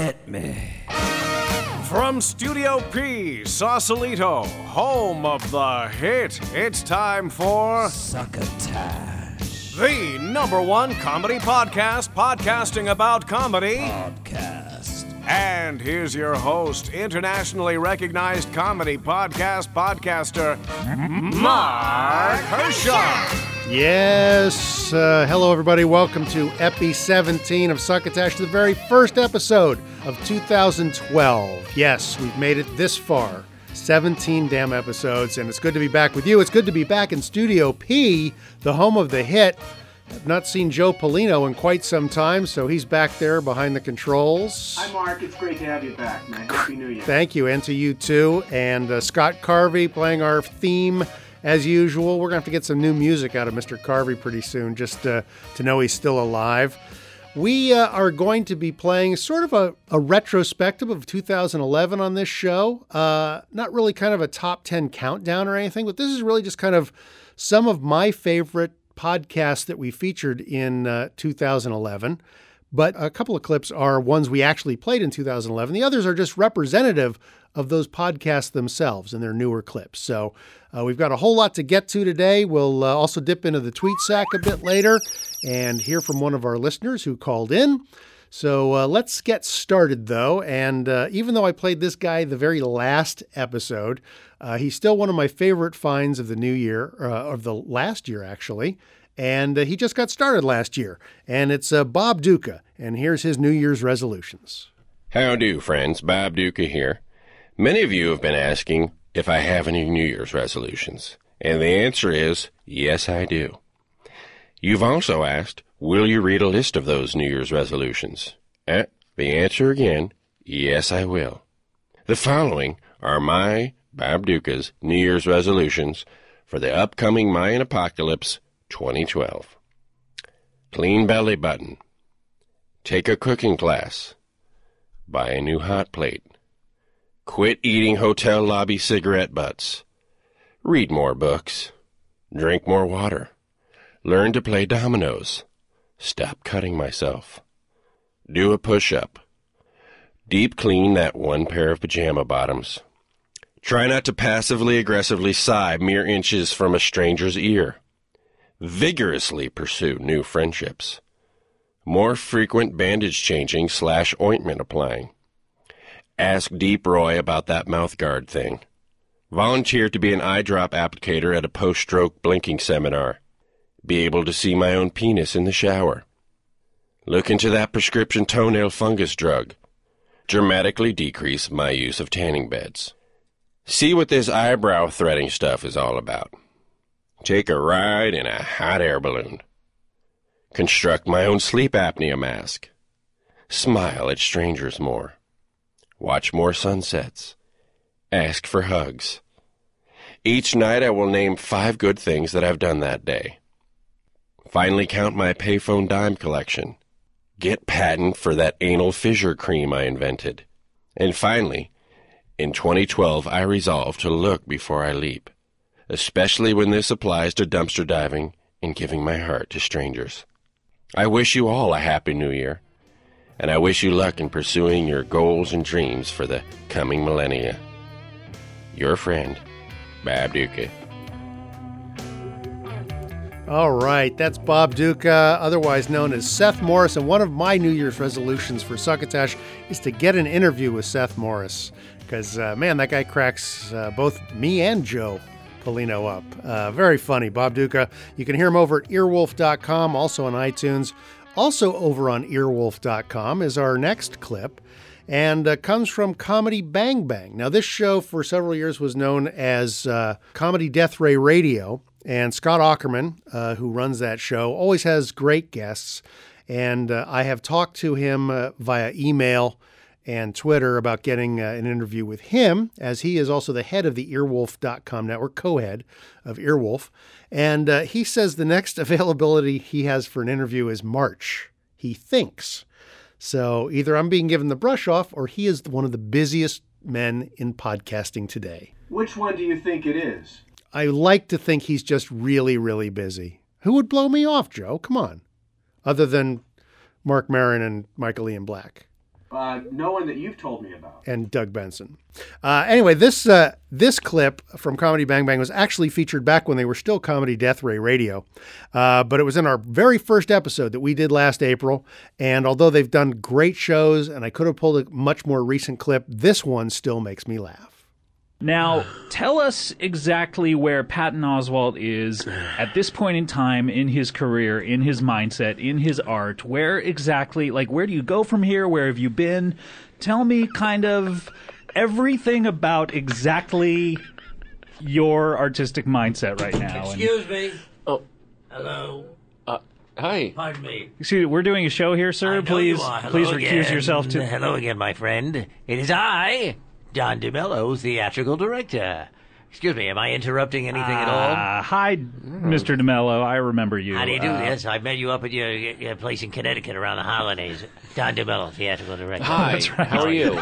Hit me. From Studio P, Sausalito, home of the hit, it's time for Succotash the number one comedy podcast podcasting about comedy. Podcast. And here's your host, internationally recognized comedy podcast podcaster, Mark Hershaw. Yes. Uh, hello, everybody. Welcome to Epi 17 of Succotash, the very first episode of 2012. Yes, we've made it this far. 17 damn episodes, and it's good to be back with you. It's good to be back in Studio P, the home of the hit. I've not seen Joe Polino in quite some time, so he's back there behind the controls. Hi, Mark. It's great to have you back, man. Happy New Year. Thank you, and to you too. And uh, Scott Carvey playing our theme as usual. We're going to have to get some new music out of Mr. Carvey pretty soon just uh, to know he's still alive. We uh, are going to be playing sort of a, a retrospective of 2011 on this show. Uh, not really kind of a top 10 countdown or anything, but this is really just kind of some of my favorite podcasts that we featured in uh, 2011. But a couple of clips are ones we actually played in 2011. The others are just representative of those podcasts themselves and their newer clips. So uh, we've got a whole lot to get to today. We'll uh, also dip into the tweet sack a bit later and hear from one of our listeners who called in. So uh, let's get started, though. And uh, even though I played this guy the very last episode, uh, he's still one of my favorite finds of the new year, uh, of the last year, actually. And uh, he just got started last year. And it's uh, Bob Ducca. And here's his New Year's resolutions. How do, friends? Bob Ducca here. Many of you have been asking if I have any New Year's resolutions. And the answer is yes, I do. You've also asked, will you read a list of those New Year's resolutions? Eh, the answer again, yes, I will. The following are my, Bob Ducca's, New Year's resolutions for the upcoming Mayan Apocalypse 2012. Clean belly button. Take a cooking class. Buy a new hot plate. Quit eating hotel lobby cigarette butts. Read more books. Drink more water. Learn to play dominoes. Stop cutting myself. Do a push up. Deep clean that one pair of pajama bottoms. Try not to passively aggressively sigh mere inches from a stranger's ear. Vigorously pursue new friendships. More frequent bandage changing slash ointment applying. Ask Deep Roy about that mouth guard thing. Volunteer to be an eye drop applicator at a post stroke blinking seminar. Be able to see my own penis in the shower. Look into that prescription toenail fungus drug. Dramatically decrease my use of tanning beds. See what this eyebrow threading stuff is all about. Take a ride in a hot air balloon. Construct my own sleep apnea mask. Smile at strangers more. Watch more sunsets. Ask for hugs. Each night I will name five good things that I've done that day. Finally count my payphone dime collection. Get patent for that anal fissure cream I invented. And finally, in 2012 I resolve to look before I leap, especially when this applies to dumpster diving and giving my heart to strangers. I wish you all a happy new year, and I wish you luck in pursuing your goals and dreams for the coming millennia. Your friend, Bob Ducca. All right, that's Bob Ducca, otherwise known as Seth Morris. And one of my New Year's resolutions for Succotash is to get an interview with Seth Morris. Because, uh, man, that guy cracks uh, both me and Joe Polino up. Uh, very funny, Bob Ducca. You can hear him over at earwolf.com, also on iTunes. Also over on earwolf.com is our next clip and uh, comes from Comedy Bang Bang. Now, this show for several years was known as uh, Comedy Death Ray Radio, and Scott Aukerman, uh, who runs that show, always has great guests. And uh, I have talked to him uh, via email and Twitter about getting uh, an interview with him, as he is also the head of the earwolf.com network, co head of Earwolf. And he says the next availability he has for an interview is March. He thinks. So either I'm being given the brush off or he is one of the busiest men in podcasting today. Which one do you think it is? I like to think he's just really, really busy. Who would blow me off, Joe? Come on. Other than Marc Maron and Michael Ian Black. Uh, no one that you've told me about. and Doug Benson. Uh, anyway, this uh, this clip from Comedy Bang Bang was actually featured back when they were still Comedy Death Ray Radio, uh, but it was in our very first episode that we did last April. And although they've done great shows, and I could have pulled a much more recent clip, this one still makes me laugh. Now, tell us exactly where Patton Oswalt is at this point in time in his career, in his mindset, in his art. Where exactly, like, where do you go from here? Where have you been? Tell me kind of everything about exactly your artistic mindset right now. And- Excuse me. Oh. Hello. Uh, hi. Pardon me. excuse me, we're doing a show here, sir. I know please, you are. Hello please recuse again. yourself to. Hello again, my friend. It is I, Don DeMello, theatrical director. Excuse me, am I interrupting anything at all? Uh, hi, Mr. DeMello. I remember you. How do you do Uh, this? I met you up at your, your place in Connecticut around the holidays. Don DeMello, theatrical director. Hi. How are you?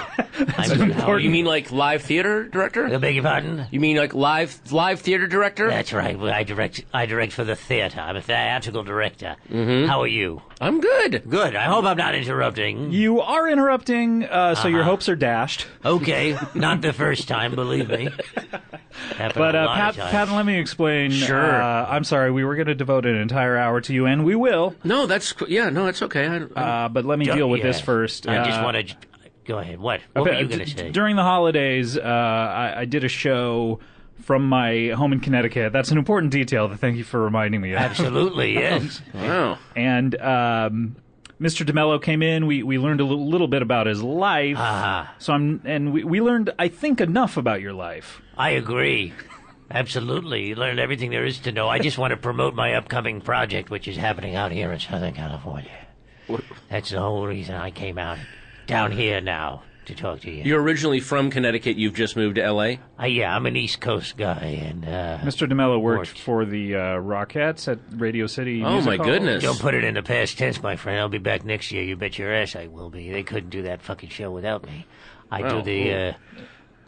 I'm, how are You mean like live theater director? I beg your pardon? You mean like live live theater director? That's right. Well, I direct. I direct for the theater. I'm a theatrical director. Mm-hmm. How are you? I'm good. Good. I hope I'm not interrupting. You are interrupting, uh, so Uh-huh. your hopes are dashed. Okay, not the first time, believe me. Happened But uh, Pat. Pat, let me explain. Sure. Uh, I'm sorry, we were going to devote an entire hour to you, and we will. No, that's qu- yeah. No, it's okay. I, Uh, but let me deal with yeah. this first. I just Uh, want to go ahead. What? What were you going to say? During the holidays, uh, I, I did a show from my home in Connecticut. That's an important detail. That thank you for reminding me of. Absolutely, yes. wow. And um, Mr. DeMello came in. We we learned a little, little bit about his life. Ah, So I'm and we, we learned I think enough about your life. I agree. Absolutely. You learned everything there is to know. I just want to promote my upcoming project, which is happening out here in Southern California. That's the whole reason I came out down here now to talk to you. You're originally from Connecticut. You've just moved to L.A. Uh, yeah, I'm an East Coast guy, and uh, Mr. DeMello worked Worked. for the uh, Rockettes at Radio City. Oh, Music my Hall. goodness. don't put it in the past tense, my friend. I'll be back next year. You bet your ass I will be. They couldn't do that fucking show without me. I Oh, do the uh,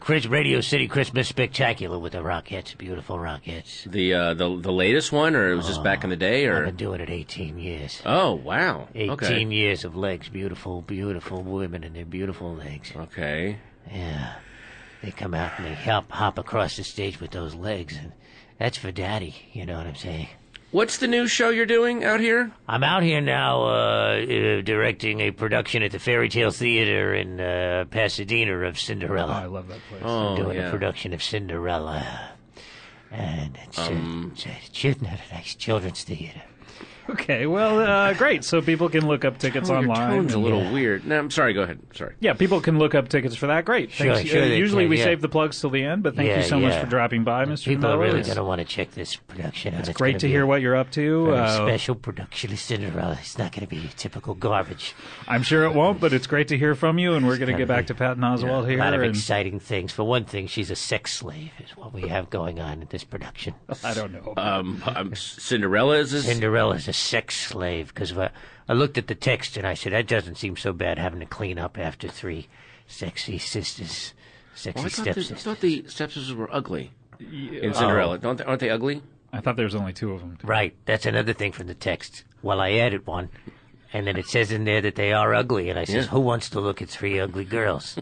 Chris Radio City Christmas Spectacular with the Rockettes, beautiful Rockettes. The uh, the the latest one, or it was just back in the day, or I've been doing it 18 years. oh wow. 18 Okay. years of legs, beautiful, beautiful women and their beautiful legs. Okay. Yeah. They come out and they hop, hop across the stage with those legs, and that's for daddy, you know what I'm saying? What's the new show you're doing out here? I'm out here now uh, uh, directing a production at the Fairy Tale Theater in uh, Pasadena of Oh, I love that place. Oh I'm doing yeah. a production of Cinderella. And it's, uh, Um, it's, a, it's a nice children's theater. Okay, well, uh, great. So people can look up tickets Oh, your online. tone's a little Yeah. weird. No, I'm sorry. Go ahead. Sorry. Yeah, people can look up tickets for that. Great. Sure, Thanks. sure Uh, usually can, we yeah. save the plugs till the end, but thank Yeah, you so much for dropping by, Mr. People are DeMello. really going to want to check this production out. It's It's great gonna hear what you're up to. Uh, special production of Cinderella. It's not going to be typical garbage. I'm sure it won't, but it's great to hear from you, and we're going to get back to Patton Oswalt here. a here. lot of exciting things. For one thing, she's a sex slave, is what we have going on in this production. I don't know. Um, um, Cinderella is this? Cinderella's a sex slave because I, I looked at the text and I said that doesn't seem so bad having to clean up after three sexy sisters, sexy Oh, I, thought the, I stepsisters. thought the stepsisters were ugly in Cinderella. Oh. Don't they, aren't they ugly? I thought there was only two of them. Right, that's another thing from the text. Well, I added one, and then it says in there that they are ugly, and I says, Yeah. who wants to look at three ugly girls?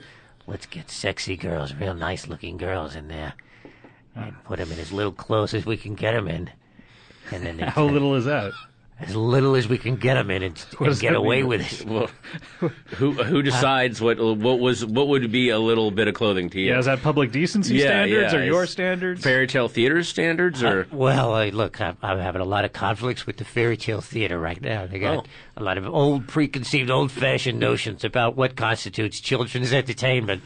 Let's get sexy girls, real nice looking girls in there, and put them in as little clothes as we can get them in. And then How little is that? As little as we can get them in and, and get away mean? with it. Well, who who uh, decides what what was what would be a little bit of clothing to you? Yeah, is that public decency Yeah, standards yeah, or your standards? Fairy tale theater standards, or uh, Well, I, look, I'm, I'm having a lot of conflicts with the fairy tale theater right now. They got Oh. a lot of old, preconceived, old-fashioned notions about what constitutes children's entertainment,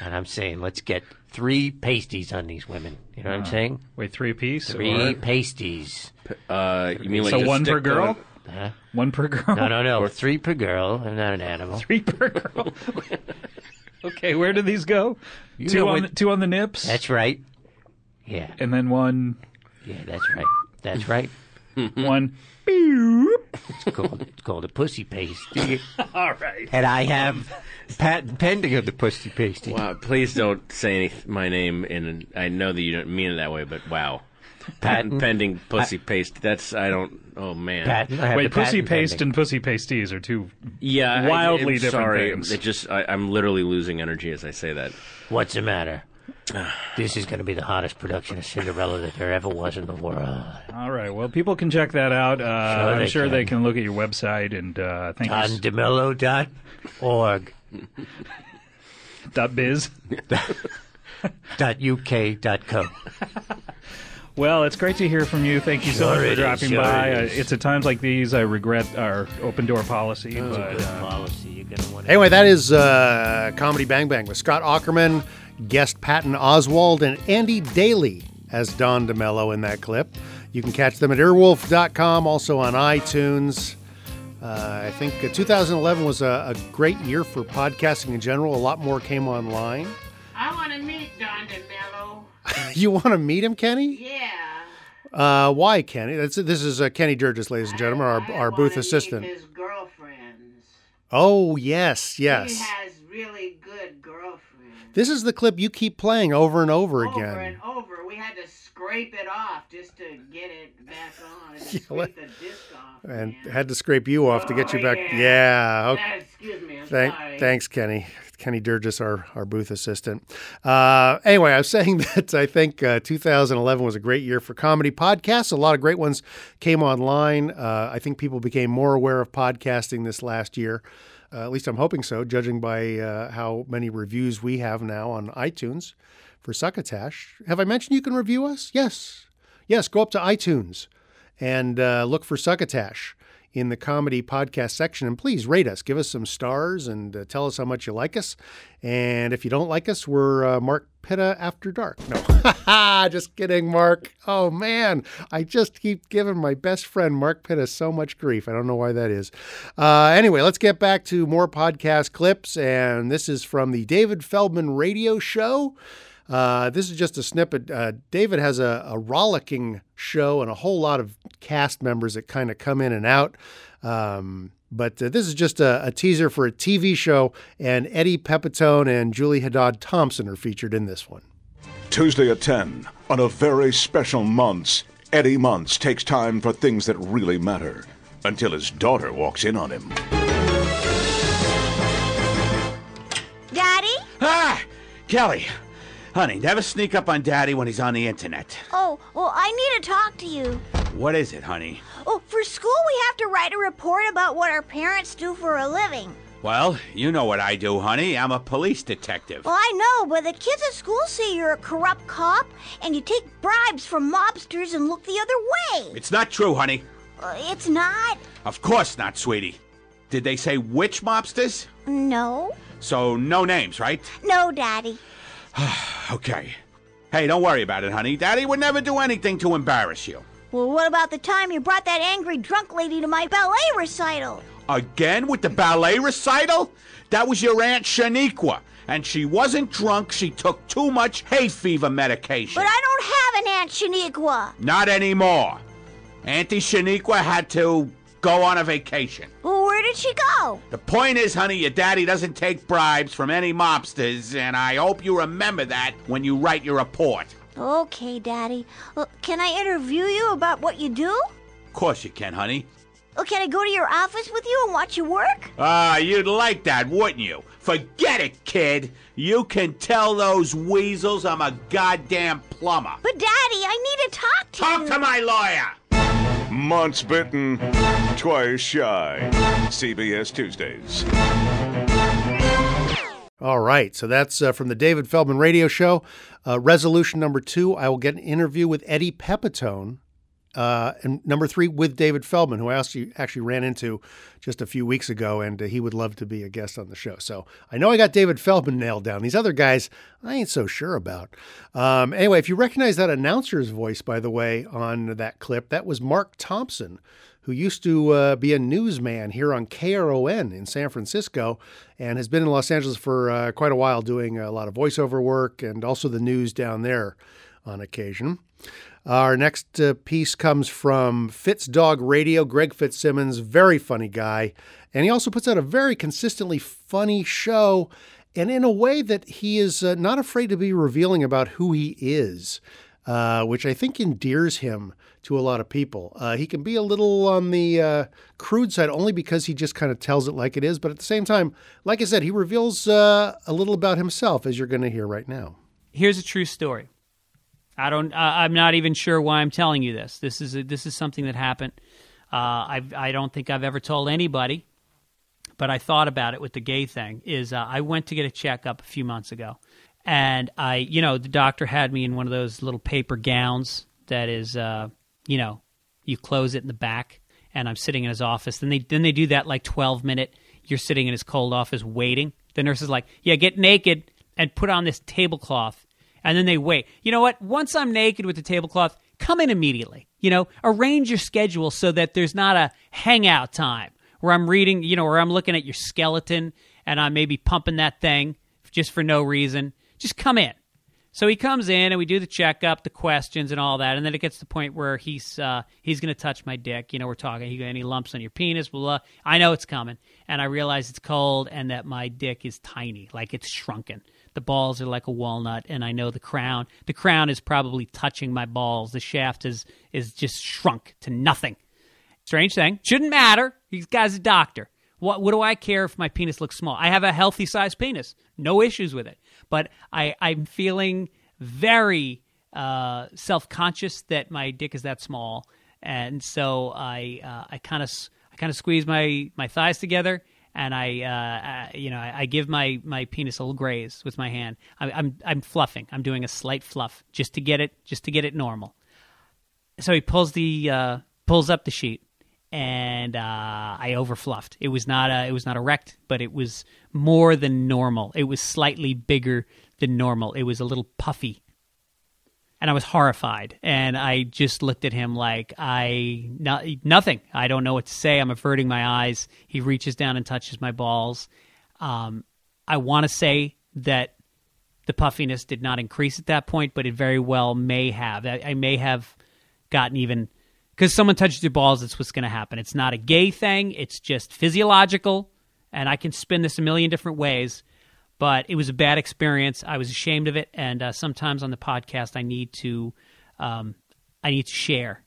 and I'm saying let's get three pasties on these women. You know what I'm saying? Wait, three piece? Three Or- pasties. Uh, you mean like so one per girl? Huh? One per girl? No, no, no. Or three per girl. I'm not an animal. Three per girl. okay, where do these go? You two on what- the, two on the nips, That's right. Yeah, and then one yeah, that's right. That's right. one. It's called, it's called a pussy pasty. All right. and I have patent pending of the pussy pasty. Wow, please don't say any, my name, and I know that you don't mean it that way, but wow. Patent pending pussy paste. That's I don't. Oh man. Patent. I have Wait, the pussy patent paste pending. and pussy pasties are two. Yeah, Wildly I'm different sorry. things. It just I, I'm literally losing energy as I say that. What's the matter? this is going to be the hottest production of Cinderella that there ever was in the world. All right. Well, people can check that out. Uh, I'm they sure can. they can look at your website and uh, thank you. s- DonDeMello.org. Dot biz. dot UK dot co. Well, it's great to hear from you. Thank you so Sure much for dropping sure by. it Uh, it's at times like these I regret our open door policy, It's a but good uh, policy. You're want. Anyway, that is uh, Comedy Bang Bang with Scott Aukerman, guest Patton Oswalt, and Andy Daly as Don DeMello in that clip. You can catch them at earwolf.com, also on iTunes. Uh, I think uh, 2011 was a, a great year for podcasting in general. A lot more came online. I want to meet Don DeMello. You want to meet him, Kenny? Yeah. Uh, why, Kenny? That's, this is uh, Kenny Durgis, ladies and gentlemen, our, our booth assistant. His girlfriends. Oh, yes, yes. He has really good girlfriends. This is the clip you keep playing over and over over again. and over. We had to scrape it off just to get it back on and Yeah, scrape the disc off. and man. had to scrape you off to get you Oh, back. yeah. Yeah. okay. Excuse me. Thank, thanks, Kenny. Kenny Durgis, our, our booth assistant. Uh, anyway, I was saying that I think uh, 2011 was a great year for comedy podcasts. A lot of great ones came online. Uh, I think people became more aware of podcasting this last year. Uh, at least I'm hoping so, judging by uh, how many reviews we have now on iTunes for Succotash. Have I mentioned you can review us? Yes. Yes, go up to iTunes and uh, look for Succotash in the comedy podcast section. And please rate us, give us some stars, and uh, tell us how much you like us. And if you don't like us, we're uh, Mark Pitta After Dark. No, just kidding, Mark. Oh, man. I just keep giving my best friend, Mark Pitta, so much grief. I don't know why that is. Uh, anyway, let's get back to more podcast clips. And this is from the David Feldman radio show. Uh, this is just a snippet. Uh, David has a, a rollicking show and a whole lot of cast members that kind of come in and out. Um, but uh, this is just a, a teaser for a TV show, and Eddie Pepitone and Julie Haddad Thompson are featured in this one. Tuesday at 10, on a very special Months, Eddie Months takes time for things that really matter until his daughter walks in on him. Daddy? Ah! Kelly! Honey, never sneak up on Daddy when he's on the internet. Oh, well, I need to talk to you. What is it, honey? Oh, for school, we have to write a report about what our parents do for a living. Well, you know what I do, honey. I'm a police detective. Well, I know, but the kids at school say you're a corrupt cop and you take bribes from mobsters and look the other way. It's not true, honey. Uh, it's not? Of course not, sweetie. Did they say which mobsters? No. So, no names, right? No, Daddy. Okay. Hey, don't worry about it, honey. Daddy would never do anything to embarrass you. Well, what about the time you brought that angry drunk lady to my ballet recital? Again with the ballet recital? That was your Aunt Shaniqua. And she wasn't drunk, she took too much hay fever medication. But I don't have an Aunt Shaniqua. Not anymore. Auntie Shaniqua had to go on a vacation. Well, where did she go? The point is, honey, your daddy doesn't take bribes from any mobsters, and I hope you remember that when you write your report. Okay, Daddy. Well, can I interview you about what you do? Of course you can, honey. Well, can I go to your office with you and watch you work? Ah, you'd like that, wouldn't you? Forget it, kid. You can tell those weasels I'm a goddamn plumber. But, Daddy, I need to talk to Talk you. to my lawyer. Months bitten, twice shy. CBS Tuesdays. All right, so that's uh, from the David Feldman radio show. Uh, resolution number two, I will get an interview with Eddie Pepitone. Uh, and number three, with David Feldman, who I actually, actually ran into just a few weeks ago, and uh, he would love to be a guest on the show. So I know I got David Feldman nailed down. These other guys, I ain't so sure about. Um, anyway, if you recognize that announcer's voice, by the way, on that clip, that was Mark Thompson, who used to uh, be a newsman here on KRON in San Francisco and has been in Los Angeles for uh, quite a while doing a lot of voiceover work and also the news down there on occasion. Our next uh, piece comes from Fitz Dog Radio. Greg Fitzsimmons, very funny guy. And he also puts out a very consistently funny show, and in a way that he is uh, not afraid to be revealing about who he is. uh, which I think endears him to a lot of people. Uh, he can be a little on the uh, crude side only because he just kind of tells it like it is. But at the same time, like I said, he reveals uh, a little about himself, as you're going to hear right now. Here's a true story. I don't. Uh, I'm not even sure why I'm telling you this. This is a, this is something that happened. Uh, I I don't think I've ever told anybody, but I thought about it with the gay thing. Is uh, I went to get a checkup a few months ago, and I, you know, the doctor had me in one of those little paper gowns that is, uh, you know, you close it in the back, and I'm sitting in his office. Then they then they do that like 12 minute. You're sitting in his cold office waiting. The nurse is like, "Yeah, get naked and put on this tablecloth." And then they wait. You know what? Once I'm naked with the tablecloth, come in immediately. You know, arrange your schedule so that there's not a hangout time where I'm reading, you know, where I'm looking at your skeleton and I'm maybe pumping that thing just for no reason. Just come in. So he comes in and we do the checkup, the questions, and all that, and then it gets to the point where he's uh, he's going to touch my dick. You know, we're talking. He got any lumps on your penis? Blah, blah. I know it's coming, and I realize it's cold and that my dick is tiny, like it's shrunken. The balls are like a walnut, and I know the crown. The crown is probably touching my balls. The shaft is is just shrunk to nothing. Strange thing. Shouldn't matter. He's guy's a doctor. What what do I care if my penis looks small? I have a healthy sized penis. No issues with it. But I I'm feeling very uh, self conscious that my dick is that small, and so I uh, I kind of I kind of squeeze my my thighs together and I, uh, uh, you know, I, I, give my, my penis a little graze with my hand. I, I'm I'm fluffing. I'm doing a slight fluff just to get it just to get it normal. So he pulls the uh, pulls up the sheet, and uh, I overfluffed. It was not a, it was not erect, but it was more than normal. It was slightly bigger than normal. It was a little puffy and I was horrified. And I just looked at him like I no, nothing. I don't know what to say. I'm averting my eyes. He reaches down and touches my balls. Um, I want to say that the puffiness did not increase at that point, but it very well may have. I, I may have gotten even because someone touches your balls. That's what's going to happen. It's not a gay thing. It's just physiological, and I can spin this a million different ways but it was a bad experience. I was ashamed of it, and uh, sometimes on the podcast, I need to, um, I need to share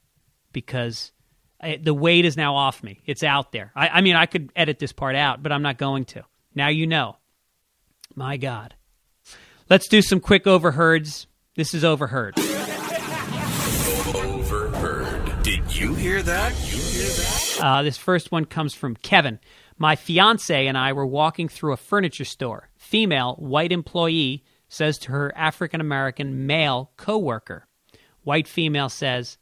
because I, the weight is now off me. It's out there. I, I mean, I could edit this part out, but I'm not going to. Now you know. My God. Let's do some quick overheards. This is overheard. Overheard. Did you hear that? You hear that? Uh, this first one comes from Kevin. My fiance and I were walking through a furniture store female white employee says to her African American male coworker. White female says,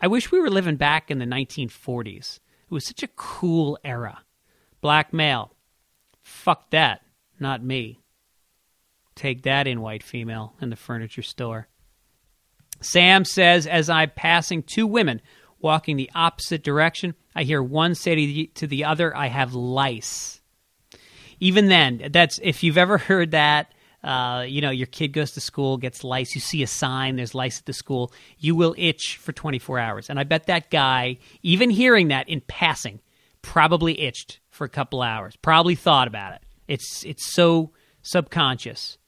I wish we were living back in the 1940s. It was such a cool era. Black male, fuck that, not me. Take that in, white female, in the furniture store. Sam says, as I'm passing two women walking the opposite direction, I hear one say to the, to the other, I have lice even then, that's if you've ever heard that. Uh, you know, your kid goes to school, gets lice. You see a sign, there's lice at the school. You will itch for 24 hours. And I bet that guy, even hearing that in passing, probably itched for a couple hours. Probably thought about it. It's it's so subconscious.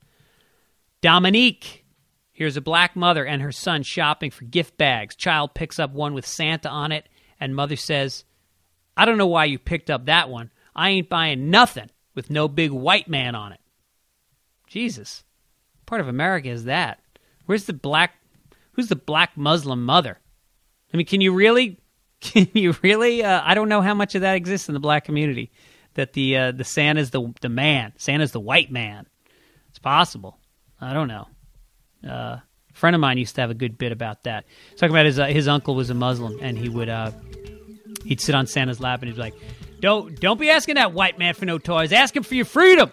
Dominique, here's a black mother and her son shopping for gift bags. Child picks up one with Santa on it, and mother says, "I don't know why you picked up that one. I ain't buying nothing." With no big white man on it. Jesus. Part of America is that. Where's the black who's the black Muslim mother? I mean, can you really can you really uh, I don't know how much of that exists in the black community that the uh, the Santa's the the man, Santa's the white man. It's possible. I don't know. Uh, a friend of mine used to have a good bit about that. Talking about his uh, his uncle was a Muslim and he would uh, he'd sit on Santa's lap and he'd be like, don't don't be asking that white man for no toys. Ask him for your freedom.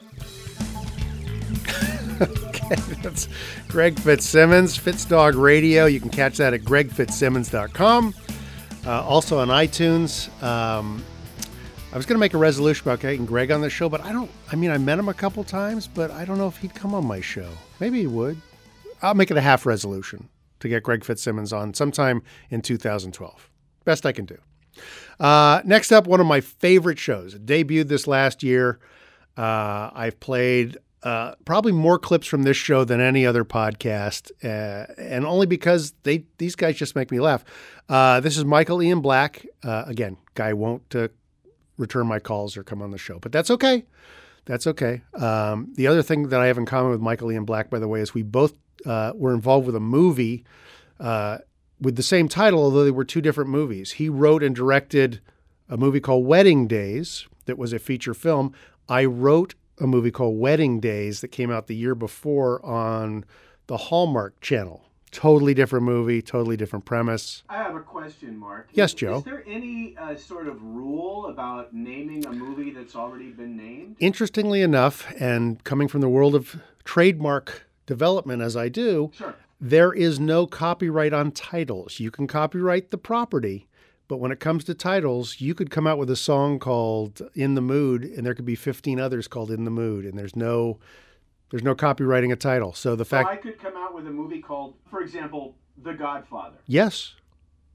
okay, that's Greg Fitzsimmons, Fitzdog Radio. You can catch that at gregfitzsimmons.com. Uh, also on iTunes. Um, I was going to make a resolution about getting Greg on the show, but I don't. I mean, I met him a couple times, but I don't know if he'd come on my show. Maybe he would. I'll make it a half resolution to get Greg Fitzsimmons on sometime in 2012. Best I can do. Uh, next up, one of my favorite shows. It debuted this last year. Uh, I've played uh, probably more clips from this show than any other podcast, uh, and only because they these guys just make me laugh. Uh, this is Michael Ian Black. Uh, again, guy won't return my calls or come on the show, but that's okay. That's okay. Um, the other thing that I have in common with Michael Ian Black, by the way, is we both were involved with a movie uh, with the same title, although they were two different movies. He wrote and directed a movie called Wedding Days that was a feature film. I wrote a movie called Wedding Days that came out the year before on the Hallmark Channel. Totally different movie, totally different premise. I have a question, Mark. Yes, Joe. Is there any uh, sort of rule about naming a movie that's already been named? Interestingly enough, and coming from the world of trademark development as I do, Sure. There is no copyright on titles. You can copyright the property, but when it comes to titles, you could come out with a song called In the Mood and there could be 15 others called In the Mood and there's no there's no copywriting a title. So the So fact I could come out with a movie called, for example, The Godfather. Yes.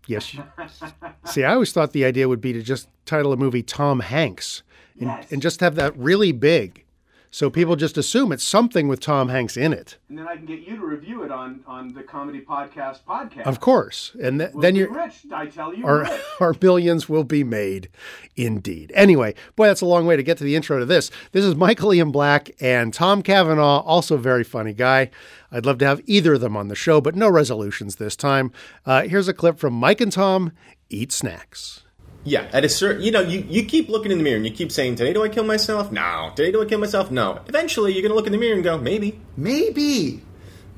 Yes. See, I always thought the idea would be to just title a movie Tom Hanks and, Yes. and just have that really big. So people just assume it's something with Tom Hanks in it. And then I can get you to review it on, on the Comedy Podcast podcast. Of course. And th- We'll then you're rich, I tell you. our, rich. our millions will be made indeed. Anyway, boy, that's a long way to get to the intro to this. This is Michael Ian Black and Tom Cavanagh, also a very funny guy. I'd love to have either of them on the show, but no resolutions this time. Uh, here's a clip from Mike and Tom Eat Snacks. Yeah, at a certain, you know, you, you keep looking in the mirror and you keep saying, "Today do I kill myself? No. Today do I kill myself? No." Eventually, you're gonna look in the mirror and go, "Maybe." Maybe.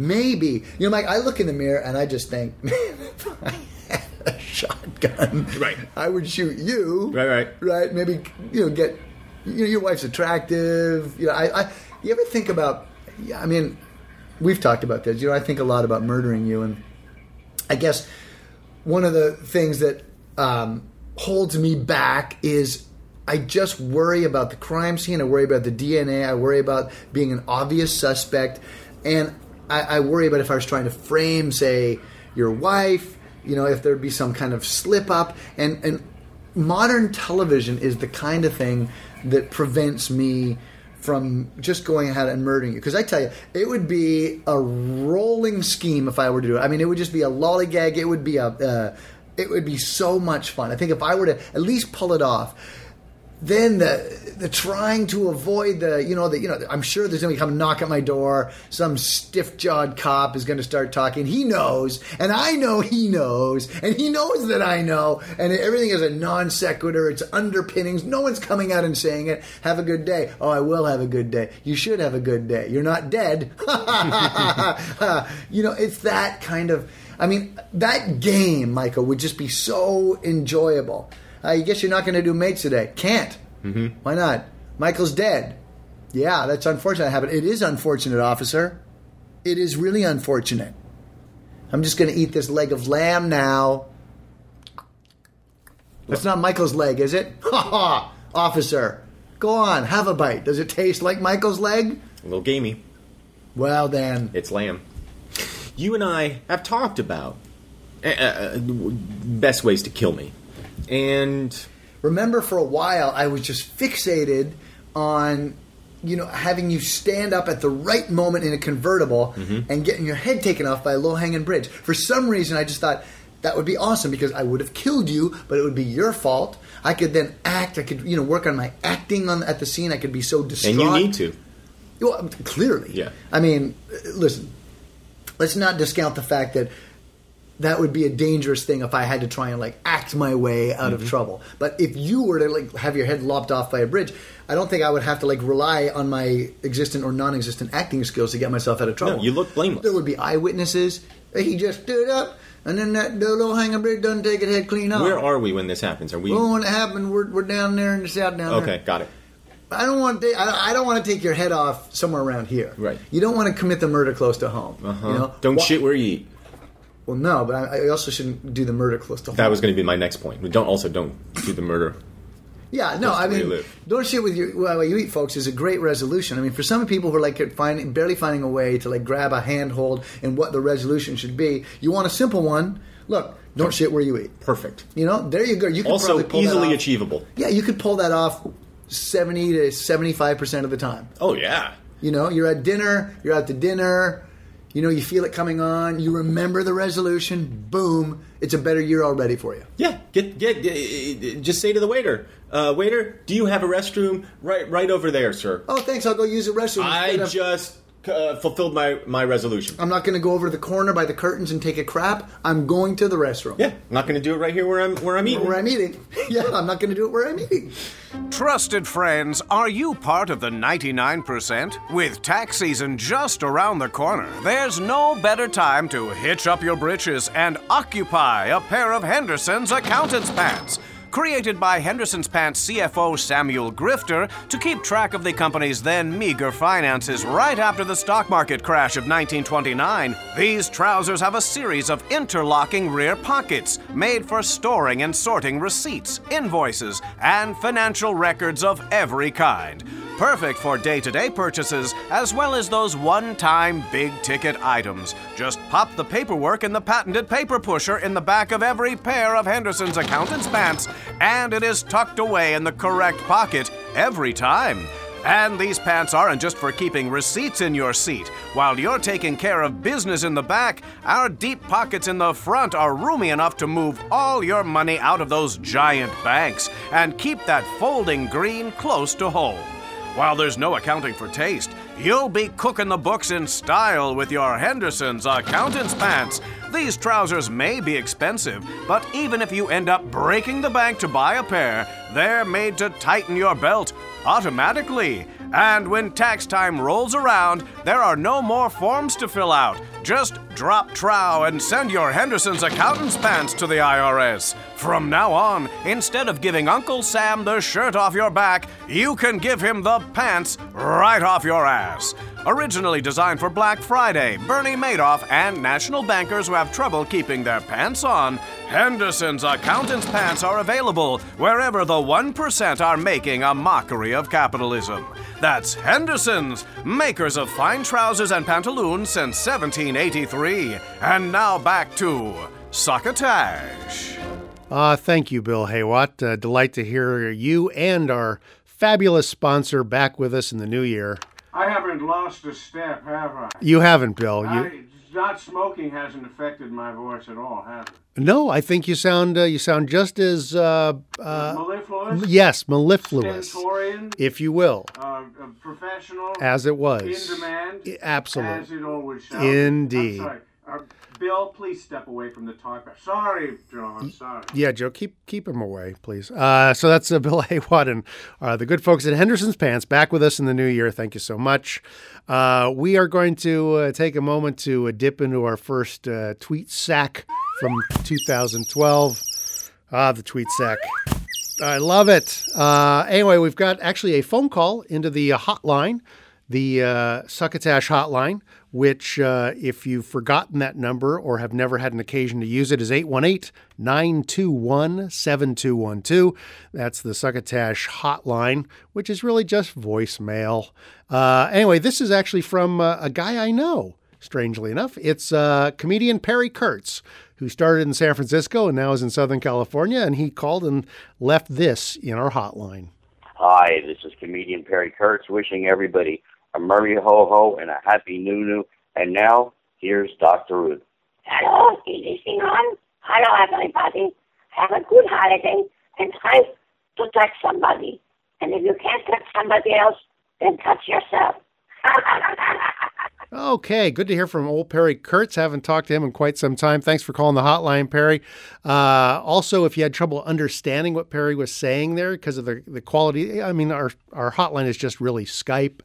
Maybe. You know, Mike, I look in the mirror and I just think, man, if I had a shotgun, right. I would shoot you. Right, right. Right? Maybe, you know, get, you know, your wife's attractive. You know, I, I you ever think about, yeah, I mean, we've talked about this. You know, I think a lot about murdering you. And I guess one of the things that um, holds me back is I just worry about the crime scene. I worry about the DNA. I worry about being an obvious suspect. And I, I worry about if I was trying to frame, say, your wife, you know, if there'd be some kind of slip up. And, and modern television is the kind of thing that prevents me from just going ahead and murdering you. Because I tell you, it would be a rolling scheme if I were to do it. I mean, it would just be a lollygag. It would be a, uh, it would be so much fun. I think if I were to at least pull it off, then the the trying to avoid the you know the you know I'm sure there's gonna be come knock at my door. Some stiff jawed cop is gonna start talking. He knows, and I know he knows, and he knows that I know, and everything is a non sequitur. It's underpinnings. No one's coming out and saying it. Have a good day. Oh, I will have a good day. You should have a good day. You're not dead. you know, it's that kind of. I mean, that game, Michael, would just be so enjoyable. I guess you're not going to do mates today. Can't. Mm-hmm. Why not? Michael's dead. Yeah, that's unfortunate. that happened. It is unfortunate, officer. It is really unfortunate. I'm just going to eat this leg of lamb now. That's not Michael's leg, is it? Ha ha! Officer, go on, have a bite. Does it taste like Michael's leg? A little gamey. Well, then. It's lamb. You and I have talked about uh, uh, best ways to kill me. And remember for a while I was just fixated on you know having you stand up at the right moment in a convertible Mm-hmm. and getting your head taken off by a low-hanging bridge. For some reason I just thought that would be awesome because I would have killed you, but it would be your fault. I could then act. I could, you know, work on my acting on at the scene. I could be so distraught. and you need to. Well, clearly. Yeah. I mean, listen, let's not discount the fact that that would be a dangerous thing if I had to try and like act my way out Mm-hmm. of trouble. But if you were to like have your head lopped off by a bridge, I don't think I would have to like rely on my existent or non-existent acting skills to get myself out of trouble. No, you look blameless. There would be eyewitnesses. He just stood up, and then that low hanging bridge doesn't take its head clean off. Where are we when this happens? Are we Well, when it happened, we're, we're down there in the south down there. okay? Got it. I don't want to. I don't want to take your head off somewhere around here. Right. You don't want to commit the murder close to home. Uh-huh. You know. Don't Wha- shit where you eat. Well, no, but I, I also shouldn't do the murder close to home. That was going to be my next point. Don't also don't do the murder. Yeah, no, I mean, live. don't shit with your well, you eat, folks, is a great resolution. I mean, for some people who are like finding, barely finding a way to like grab a handhold in what the resolution should be, you want a simple one. Look, don't shit where you eat. Perfect. You know, there you go. You can Also probably pull that easily achievable. Yeah, you could pull that off seventy to seventy-five percent of the time. Oh yeah. You know, you're at dinner, you're at the dinner, you know, you feel it coming on, you remember the resolution, boom, it's a better year already for you. Yeah, get get, get just say to the waiter, uh, waiter, do you have a restroom right right over there, sir? Oh, thanks, I'll go use the restroom. I just uh, fulfilled my my resolution. I'm not going to go over to the corner by the curtains and take a crap. I'm going to the restroom. Yeah, I'm not going to do it right here where I'm where I'm eating. Where I'm eating. Yeah, I'm not going to do it where I'm eating. Trusted friends, are you part of the 99%? With tax season just around the corner, there's no better time to hitch up your britches and occupy a pair of Henderson's accountant's pants. Created by Henderson's Pants CFO Samuel Grifter to keep track of the company's then meager finances right after the stock market crash of 1929, these trousers have a series of interlocking rear pockets made for storing and sorting receipts, invoices, and financial records of every kind. Perfect for day to day purchases as well as those one time big ticket items. Just pop the paperwork in the patented paper pusher in the back of every pair of Henderson's accountant's pants, and it is tucked away in the correct pocket every time. And these pants aren't just for keeping receipts in your seat. While you're taking care of business in the back, our deep pockets in the front are roomy enough to move all your money out of those giant banks and keep that folding green close to home. While there's no accounting for taste, you'll be cooking the books in style with your Henderson's accountant's pants. These trousers may be expensive, but even if you end up breaking the bank to buy a pair, they're made to tighten your belt automatically. And when tax time rolls around, there are no more forms to fill out. Just drop trow and send your Henderson's accountant's pants to the IRS. From now on, instead of giving Uncle Sam the shirt off your back, you can give him the pants right off your ass. Originally designed for Black Friday, Bernie Madoff, and national bankers who have trouble keeping their pants on, Henderson's accountant's pants are available wherever the 1% are making a mockery of capitalism. That's Henderson's, makers of fine trousers and pantaloons since 1783. And now back to Succotash. Uh, thank you, Bill Haywatt. Uh, delight to hear you and our fabulous sponsor back with us in the new year. I haven't lost a step, have I? You haven't, Bill. You, I, not smoking hasn't affected my voice at all, has it? no, I think you sound uh, you sound just as uh, uh, Mellifluous? yes, mellifluous, if you will, Uh, uh, professional? as it was. In demand? Absolutely. As it always shall. Indeed. Bill, please step away from the talk. Sorry, John. Sorry. Yeah, Joe, keep keep him away, please. Uh, so that's uh, Bill Haywatt and uh, the good folks at Henderson's Pants back with us in the new year. Thank you so much. Uh, we are going to uh, take a moment to uh, dip into our first uh, tweet sack from 2012. Ah, the tweet sack. I love it. Uh, anyway, we've got actually a phone call into the uh, hotline, the uh, Succotash hotline, which, uh, if you've forgotten that number or have never had an occasion to use it, is 818 921 7212. That's the Succotash hotline, which is really just voicemail. Uh, anyway, this is actually from uh, a guy I know, strangely enough. It's uh, comedian Perry Kurtz, who started in San Francisco and now is in Southern California, and he called and left this in our hotline. Hi, this is comedian Perry Kurtz wishing everybody a Merry Ho Ho and a Happy New. And now, here's Dr. Ruth. Hello, is this thing on? Hello, everybody. Have a good holiday and try to touch somebody. And if you can't touch somebody else, then touch yourself. Okay, good to hear from old Perry Kurtz. Haven't talked to him in quite some time. Thanks for calling the hotline, Perry. Uh, also, if you had trouble understanding what Perry was saying there because of the, the quality, I mean, our, our hotline is just really Skype,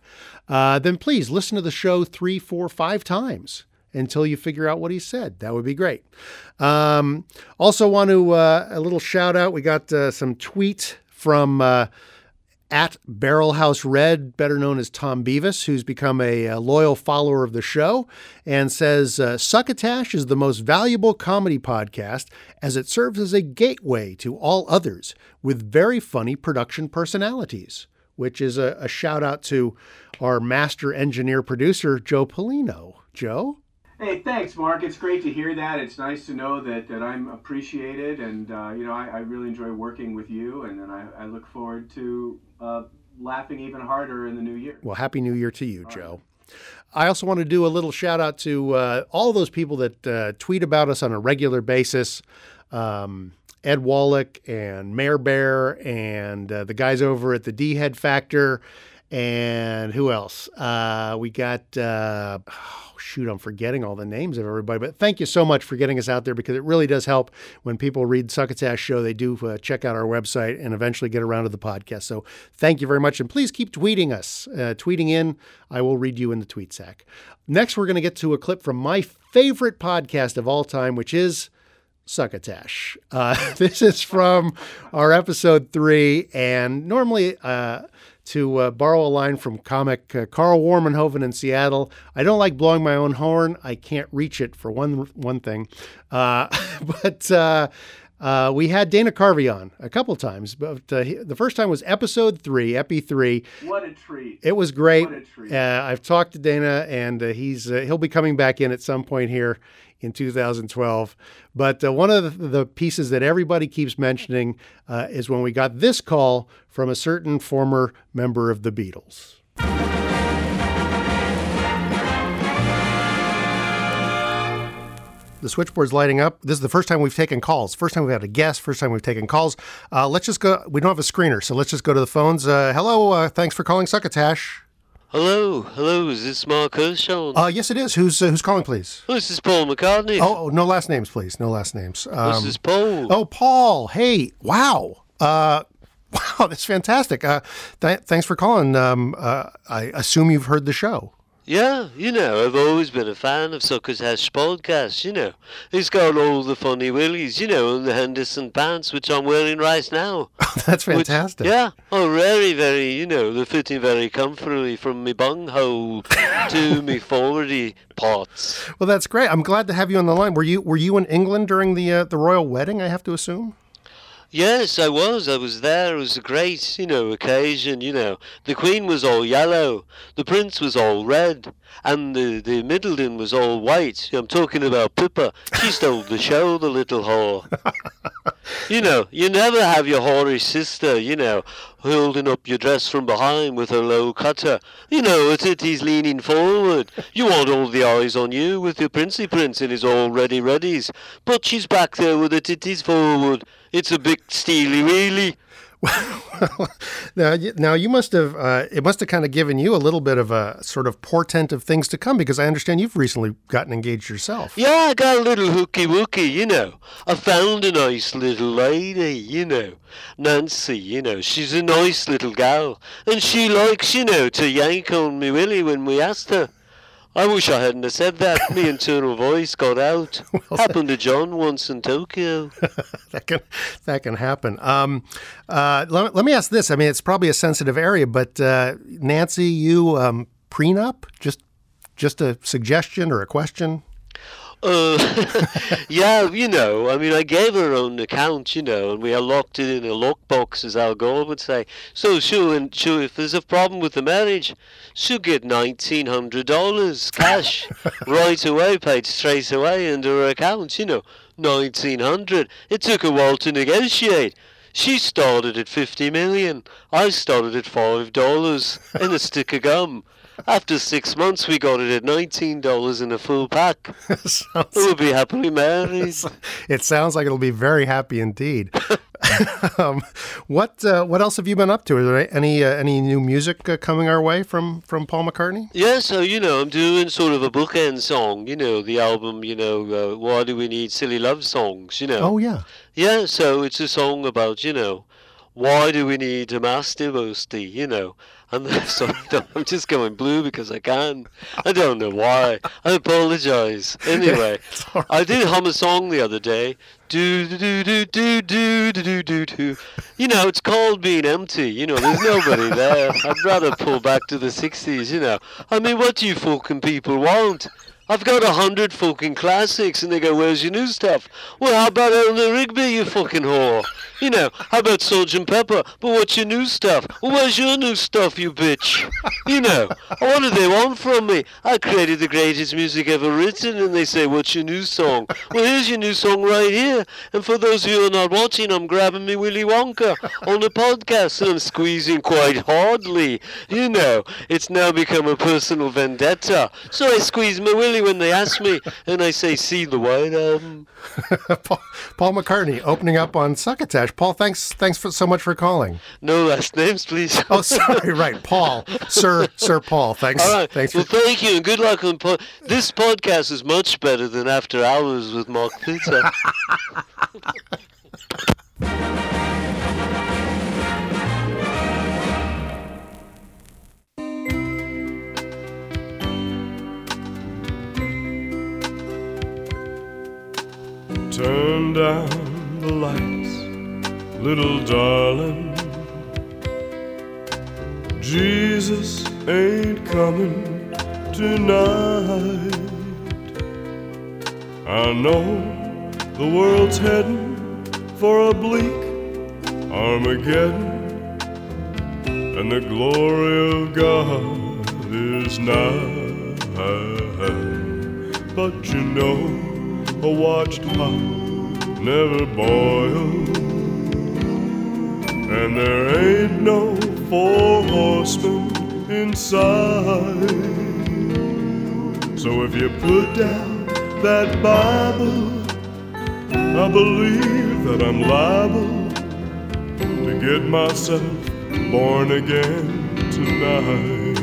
uh, then please listen to the show three, four, five times until you figure out what he said. That would be great. Um, also, want to uh, a little shout out. We got uh, some tweet from uh, at Barrelhouse Red, better known as Tom Beavis, who's become a, uh loyal follower of the show, and says uh, Succotash is the most valuable comedy podcast as it serves as a gateway to all others with very funny production personalities, which is a, a shout out to our master engineer producer, Joe Polino. Joe? Hey, thanks, Mark. It's great to hear that. It's nice to know that, that I'm appreciated, and uh, you know I, I really enjoy working with you, and then I, I look forward to uh, laughing even harder in the new year. Well, Happy New Year to you, Joe. I also want to do a little shout out to uh, all those people that uh, tweet about us on a regular basis. Um, Ed Wallach and Mayor Bear and uh, the guys over at the D Head Factor. And who else? Uh, we got, uh, oh, shoot, I'm forgetting all the names of everybody. But thank you so much for getting us out there because it really does help when people read Succotash Show. They do uh, check out our website and eventually get around to the podcast. So thank you very much. And please keep tweeting us. Uh, tweeting in, I will read you in the tweet sack. Next, we're going to get to a clip from my favorite podcast of all time, which is Succotash. Uh, this is from our episode three, and normally, uh, to uh, borrow a line from comic uh, Carl Warmenhoven in Seattle, I don't like blowing my own horn. I can't reach it for one one thing, uh, but. Uh, we had Dana Carvey on a couple times, but uh, he, the first time was episode three, Epi three. What a treat! It was great. What a treat. Uh, I've talked to Dana, and uh, he's uh, he'll be coming back in at some point here in 2012. But uh, one of the, pieces that everybody keeps mentioning uh, is when we got this call from a certain former member of the Beatles. The switchboard's lighting up. This is the first time we've taken calls. First time we've had a guest. First time we've taken calls. Uh, let's just go. We don't have a screener, so let's just go to the phones. Uh, hello. Uh, thanks for calling Succotash. Hello, hello. Is this Marc Hershon? Uh, yes, it is. Who's uh, who's calling, please? Oh, this is Paul McCartney. Oh, oh, no last names, please. No last names. This is Paul. Oh, Paul. Hey, wow. Uh, wow, that's fantastic. Uh, th- thanks for calling. Um, uh, I assume you've heard the show. Yeah, you know, I've always been a fan of Suckers Hash podcast, you know. He's got all the funny willies, you know, and the Henderson pants, which I'm wearing right now. that's Which- fantastic. yeah, oh, very, very, you know, they're fitting very comfortably from me bunghole to me forwardy parts. Well, that's great. I'm glad to have you on the line. Were you were you in England during the uh, the royal wedding? I have to assume. Yes, I was. I was there. It was a great, you know, occasion. You know, the Queen was all yellow, the Prince was all red, and the the Middleton was all white. I'm talking about Pippa. She stole the show, the little whore. you know, you never have your whorish sister, you know, holding up your dress from behind with her low cutter. You know, her titties leaning forward. You want all the eyes on you with your princey prince in his all ready readies. But she's back there with her titties forward. It's a big steely wheelie. Now, you- now you must have uh, it must have kind of given you a little bit of a sort of portent of things to come because I understand you've recently gotten engaged yourself. Yeah, I got a little hooky wooky, you know. I found a nice little lady, you know. Nancy, you know, she's a nice little gal. And she likes, you know, to yank on me willy when we asked her. I wish I hadn't have said that. Me internal voice got out. Happened to John once in Tokyo. that can that can happen. Um, uh, let, let me ask this. I mean, it's probably a sensitive area, but uh, Nancy, you um, prenup? Just just a suggestion or a question? Uh, yeah, you know, I mean, I gave her own account, you know, and we are locked it in a lockbox, as Al Gore would say. So, sure, and sure, if there's a problem with the marriage, she'll get nineteen hundred dollars cash right away, paid straight away into her account. You know, nineteen hundred. It took a while to negotiate. She started at fifty million. I started at five dollars and a stick of gum. After six months, we got it at nineteen dollars in a full pack. we'll be happily married. It sounds like it'll be very happy indeed. um, what uh, what else have you been up to? Is there any uh, any new music uh, coming our way from from Paul McCartney? Yeah, so you know, I'm doing sort of a bookend song. You know, the album. You know, uh, why do we need silly love songs? You know. Oh yeah. Yeah, so it's a song about you know, why do we need a master mostly? You know. I'm so I'm just going blue because I can. I don't know why. I apologize. Anyway, I did hum a song the other day. Do do do do do do do do. You know, it's called being empty. You know, there's nobody there. I'd rather pull back to the '60s. You know, I mean, what do you fucking people want? I've got a hundred fucking classics, and they go, "Where's your new stuff?" Well, how about Eleanor Rigby, you fucking whore? You know, how about Sgt. Pepper? But what's your new stuff? Well, where's your new stuff, you bitch? You know, what do they want from me? I created the greatest music ever written, and they say, "What's your new song?" Well, here's your new song right here. And for those of you who are not watching, I'm grabbing me Willy Wonka on the podcast, and I'm squeezing quite hardly. You know, it's now become a personal vendetta. So I squeeze my Willy when they ask me, and I say, "See the White Album." Paul, Paul McCartney opening up on Succotash. Paul, thanks thanks for, so much for calling. No last names, please. Oh, sorry, right, Paul, Sir Sir Paul. Thanks, All right. thanks well, for. thank you, and good luck on po- this podcast. Is much better than After Hours with Mark Pitta. Turn down the lights, little darling. Jesus ain't coming tonight. I know the world's heading for a bleak Armageddon, and the glory of God is nigh. But you know, a watched pot never boils, and there ain't no four horsemen inside. So if you put down that Bible, I believe that I'm liable to get myself born again tonight.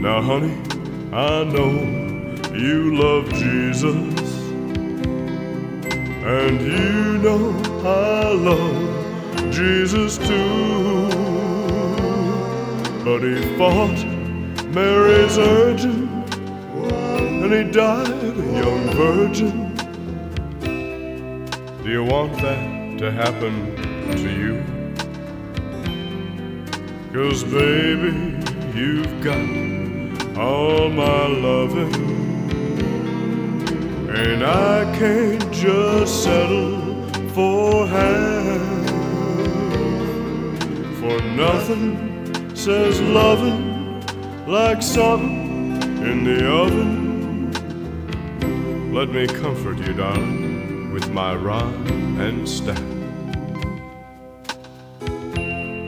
Now, honey, I know you love Jesus, and you know I love Jesus too. But he fought Mary's urgin, and he died a young virgin. Do you want that to happen to you? Cause baby, you've got all my loving. And I can't just settle for half. For nothing says loving like something in the oven. Let me comfort you, darling, with my rod and staff.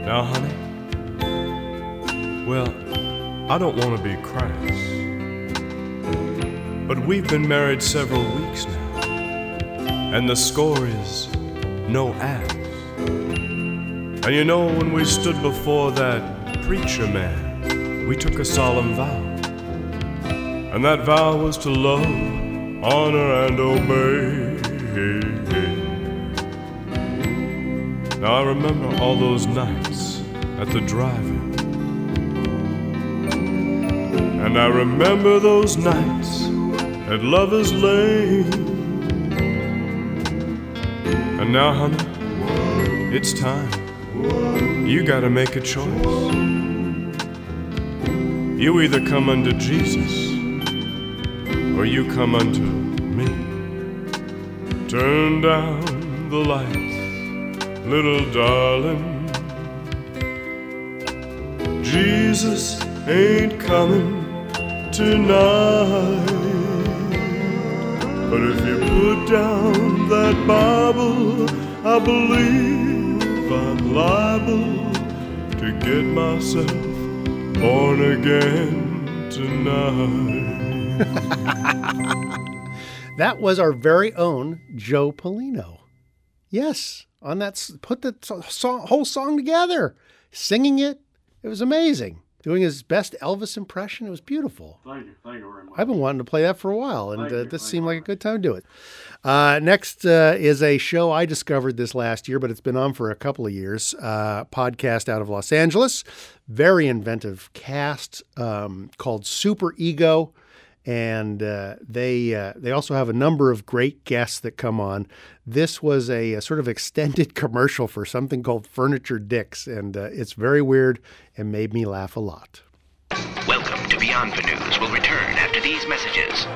Now, honey, well, I don't want to be crass. We've been married several weeks now, and the score is no ass. And you know, when we stood before that preacher man, we took a solemn vow. And that vow was to love, honor, and obey. Now I remember all those nights at the drive-in. And I remember those nights at Lover's Lane. And now, honey, it's time. You gotta make a choice. You either come unto Jesus or you come unto me. Turn down the lights, little darling. Jesus ain't coming tonight. But if you put down that Bible, I believe I'm liable to get myself born again tonight. That was our very own Joe Paulino. Yes, on that put the song, whole song together, singing it. It was amazing. Doing his best Elvis impression. It was beautiful. Thank you. Thank you very much. I've been wanting to play that for a while, and uh, this seemed like a good time to do it. Uh, next uh, is a show I discovered this last year, but it's been on for a couple of years. Uh, podcast out of Los Angeles, very inventive cast um, called Super Ego, and uh, they uh, they also have a number of great guests that come on. This was a, a sort of extended commercial for something called Furniture Dicks, and uh, it's very weird and made me laugh a lot. Welcome Welcome to Beyond the News. We'll return after these messages.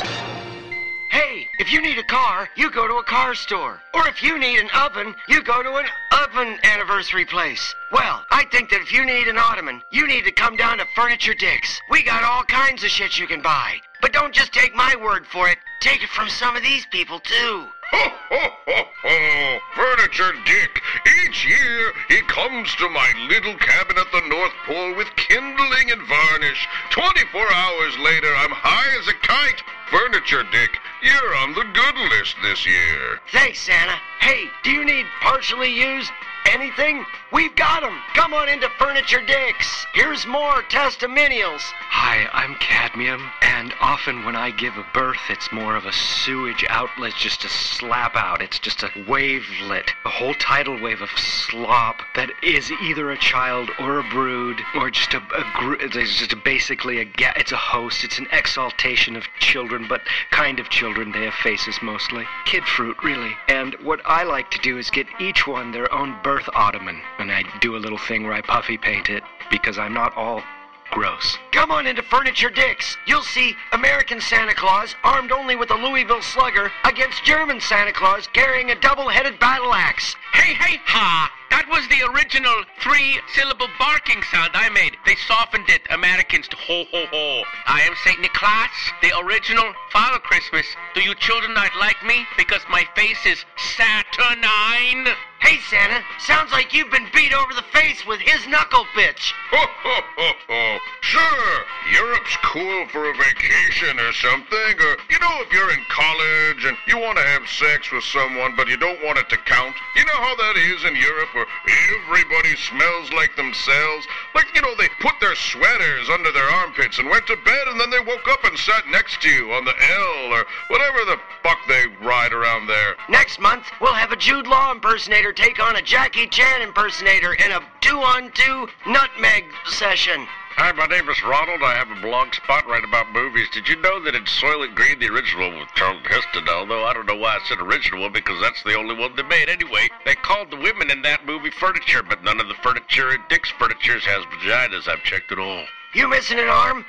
Hey, if you need a car, you go to a car store. Or if you need an oven, you go to an oven anniversary place. Well, I think that if you need an ottoman, you need to come down to Furniture Dicks. We got all kinds of shit you can buy. But don't just take my word for it. Take it from some of these people, too. Furniture Dick. Each year he comes to my little cabin at the North Pole with kindling and varnish. 24 hours later, I'm high as a kite. Furniture Dick, you're on the good list this year. Thanks, Santa. Hey, do you need partially used anything? We've got 'em. Come on into Furniture Dicks. Here's more testimonials. Hi, I'm Cadmium, and often when I give a birth, it's more of a sewage outlet, just a slap out. It's just a wavelet, a whole tidal wave of slop that is either a child or a brood, or just a, a gr- it's just basically a ga- it's a host. It's an exaltation of children, but kind of children. They have faces mostly. Kid fruit, really. And what I like to do is get each one their own birth ottoman, and I do a little thing where I puffy paint it because I'm not all gross. Come on into Furniture Dicks. You'll see American Santa Claus armed only with a Louisville slugger against German Santa Claus carrying a double-headed battle axe. Hey, hey, ha! That was the original three-syllable barking sound I made. They softened it, Americans, to ho ho ho. I am Saint Nicholas, the original Father Christmas. Do you children not like me because my face is saturnine? Hey, Santa, sounds like you've been beat over the face with his knuckle bitch. Ho, ho, ho, ho. Sure, Europe's cool for a vacation or something, or, you know, if you're in college and you want to have sex with someone but you don't want it to count. You know how that is in Europe where everybody smells like themselves? Like, you know, they put their sweaters under their armpits and went to bed and then they woke up and sat next to you on the L or whatever the fuck they ride around there. Next month, we'll have a Jude Law impersonator take on a Jackie Chan impersonator in a two-on-two nutmeg session. Hi, my name is Ronald. I have a blog spot right about movies. Did you know that in Soylent Green, the original with Charlton Heston, although I don't know why I said original because that's the only one they made anyway, they called the women in that movie furniture, but none of the furniture in Dick's Furnitures has vaginas. I've checked it all. You missing an arm?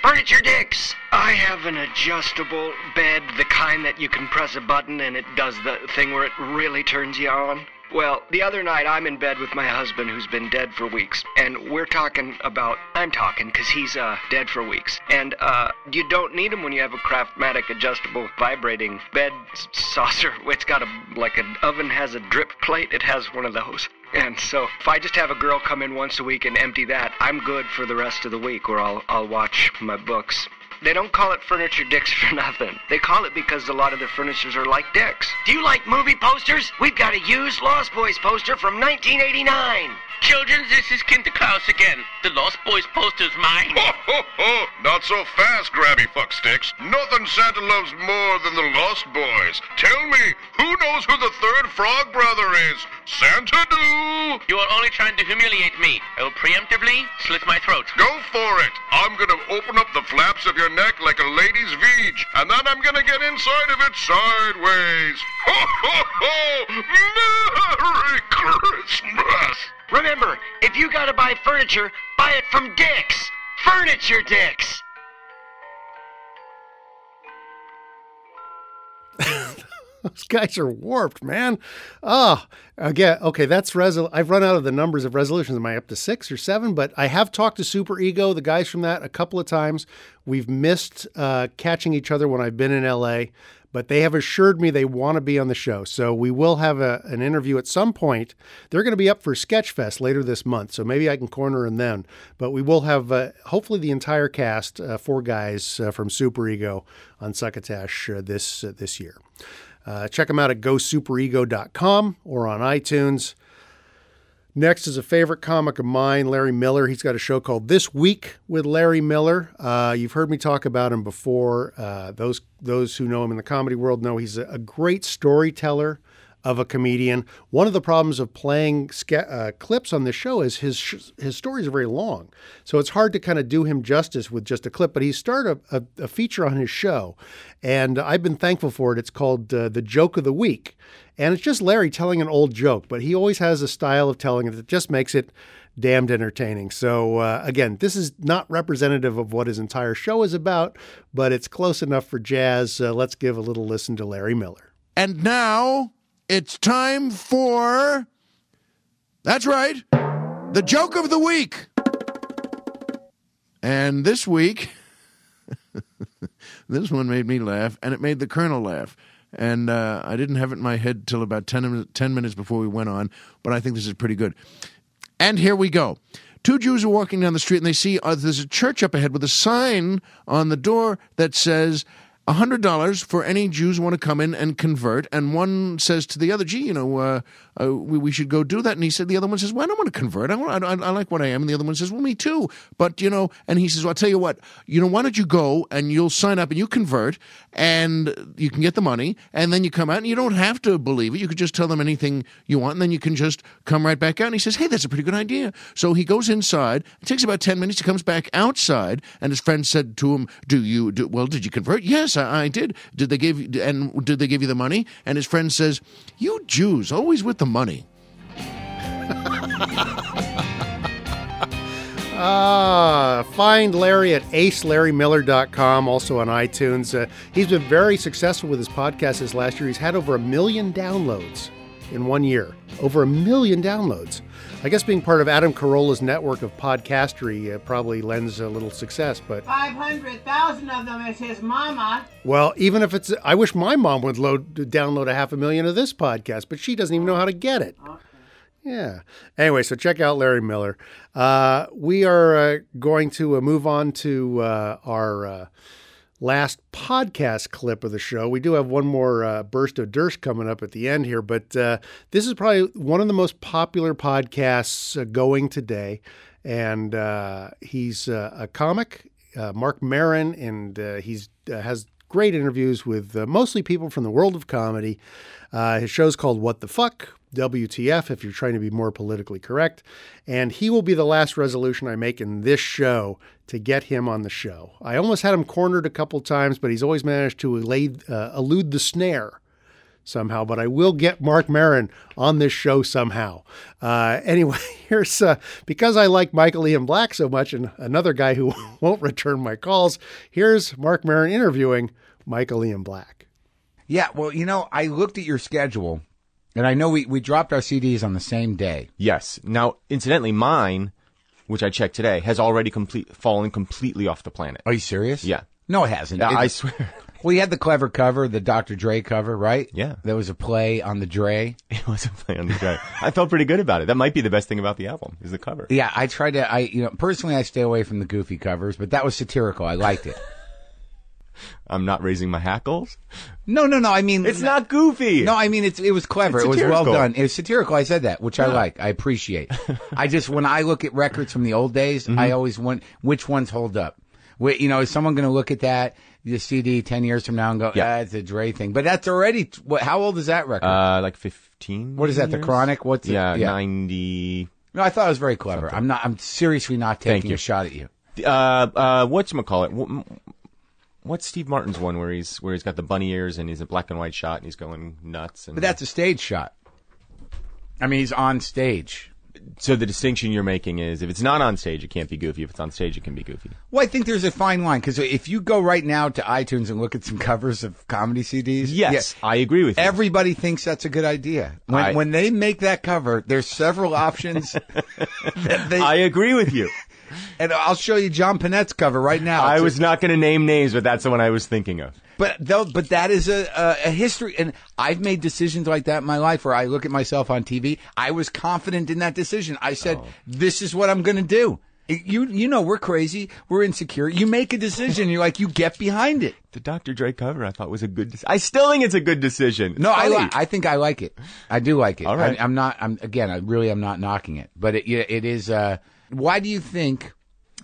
Furniture Dicks. I have an adjustable bed, the kind that you can press a button and it does the thing where it really turns you on. Well, the other night I'm in bed with my husband who's been dead for weeks, and we're talking about. I'm talking because he's uh, dead for weeks. And uh, you don't need him when you have a Craftmatic adjustable vibrating bed saucer. It's got a. like an oven has a drip plate, it has one of those. And so if I just have a girl come in once a week and empty that, I'm good for the rest of the week, or I'll, I'll watch my books. They don't call it furniture dicks for nothing. They call it because a lot of their furnitures are like dicks. Do you like movie posters? We've got a used Lost Boys poster from 1989. Children, this is Kinderklaus again. The Lost Boys poster's mine. Ho, ho, ho! Not so fast, Grabby Fucksticks. Nothing Santa loves more than the Lost Boys. Tell me, who knows who the third frog brother is? Santa do! You are only trying to humiliate me. I will preemptively slit my throat. Go for it! I'm gonna open up the flaps of your neck like a lady's veg, and then I'm gonna get inside of it sideways. Ho, ho, ho! Merry Christmas! Remember, if you gotta buy furniture, buy it from Dicks. Furniture Dicks. Those guys are warped, man. Ah, again, okay, that's resol. I've run out of the numbers of resolutions. Am I up to six or seven? But I have talked to Super Ego, the guys from that, a couple of times. We've missed uh, catching each other when I've been in LA, but they have assured me they want to be on the show. So we will have a, an interview at some point. They're going to be up for Sketchfest later this month, so maybe I can corner them then. But we will have uh, hopefully the entire cast, uh, four guys uh, from Super Ego on Succotash uh, this uh, this year. Uh, check them out at gosuperego.com or on iTunes. Next is a favorite comic of mine, Larry Miller. He's got a show called This Week with Larry Miller. Uh, you've heard me talk about him before. Uh, those those who know him in the comedy world know he's a, a great storyteller of a comedian. One of the problems of playing uh, clips on the show is his sh- his stories are very long, so it's hard to kind of do him justice with just a clip. But he started a, a, a feature on his show, and I've been thankful for it. It's called uh, the Joke of the Week, and it's just Larry telling an old joke, but he always has a style of telling it that just makes it damned entertaining. So, uh, again, this is not representative of what his entire show is about, but it's close enough for jazz. Uh, let's give a little listen to Larry Miller. And now it's time for. That's right, the joke of the week. And this week, this one made me laugh, and it made the Colonel laugh. And uh, I didn't have it in my head till about 10, 10 minutes before we went on, but I think this is pretty good. And here we go. Two Jews are walking down the street and they see uh, there's a church up ahead with a sign on the door that says $100 for any Jews want to come in and convert. And one says to the other, gee, you know, uh, uh, we, we should go do that. And he said, the other one says, well, I don't want to convert. I, want, I, I like what I am. And the other one says, well, me too. But, you know, and he says, well, I'll tell you what, you know, why don't you go and you'll sign up and you convert and you can get the money and then you come out and you don't have to believe it. You could just tell them anything you want and then you can just come right back out. And he says, hey, that's a pretty good idea. So he goes inside. It takes about 10 minutes. He comes back outside and his friend said to him, do you, do, well, did you convert? Yes, I, did. Did they give and did they give you the money? And his friend says, you Jews, always with the money. Ah, find Larry at acelarrymiller.com, also on iTunes. Uh, he's been very successful with his podcast this last year. He's had over a million downloads in one year. Over a million downloads. I guess being part of Adam Carolla's network of podcastery uh, probably lends a little success, but 500,000 of them is his mama. well, even if it's, I wish my mom would load download a half a million of this podcast, but she doesn't even know how to get it. Yeah. Anyway, so check out Larry Miller. Uh, we are uh, going to uh, move on to uh, our uh, last podcast clip of the show. We do have one more uh, burst of Durst coming up at the end here, but uh, this is probably one of the most popular podcasts uh, going today. And uh, he's uh, a comic, uh, Marc Maron, and he's has great interviews with mostly people from the world of comedy. His show's called What the Fuck, WTF, if you're trying to be more politically correct. And he will be the last resolution I make in this show to get him on the show. I almost had him cornered a couple times, but he's always managed to elade, uh, elude the snare somehow. But I will get Marc Maron on this show somehow. Uh, anyway, here's uh, because I like Michael Ian Black so much and another guy who won't return my calls. Here's Marc Maron interviewing Michael Ian Black. Yeah, well, you know, I looked at your schedule, and I know we, we dropped our CDs on the same day. Yes. Now, incidentally, mine, which I checked today, has already complete fallen completely off the planet. Are you serious? Yeah. No, it hasn't. Yeah, It- I swear. Well, you had the clever cover, the Dr. Dre cover, right? Yeah. There was a play on the Dre. It was a play on the Dre. I felt pretty good about it. That might be the best thing about the album is the cover. Yeah, I tried to. I you know personally, I stay away from the goofy covers, but that was satirical. I liked it. I'm not raising my hackles. No, no, no. I mean, It's not goofy. No, I mean it's it was clever. It's it was well satirical. done. It was satirical. I said that, which I Yeah. like. I appreciate. I just when I look at records from the old days, Mm-hmm. I always want which ones hold up. Wait, you know, is someone going to look at that the CD ten years from now and go, Yeah. "Ah, it's a Dre thing"? But that's already. What? How old is that record? Uh, like 15. What is that, the years? Chronic? What's it? yeah, Yeah. 90. no, I thought it was very clever. I'm not. I'm seriously not taking you. a shot at you. Uh, uh, whatchamacallit? Wh- What's Steve Martin's one where he's where he's got the bunny ears and he's a black and white shot and he's going nuts? And But that's a stage shot. I mean, he's on stage. so the distinction you're making is if it's not on stage, it can't be goofy. If it's on stage, it can be goofy. Well, I think there's a fine line because if you go right now to iTunes and look at some covers of comedy CDs, Yes, I agree with you. Everybody thinks that's a good idea. When, I- when they make that cover, there's several options. that they, I agree with you. And I'll show you John Pinette's cover right now. I It's was not going to name names, but that's the one I was thinking of. But though, but that is a, a a history, and I've made decisions like that in my life where I look at myself on TV. I was confident in that decision. I said, "This is what I'm going to do." You you know we're crazy, we're insecure. You make a decision, you're like you get behind it. The Dr. Dre cover I thought was a good. I still think it's a good decision. No, I li- I think I like it. I do like it. All right. I, am not. I'm again. I really am not knocking it, but it it is. Uh, why do you think?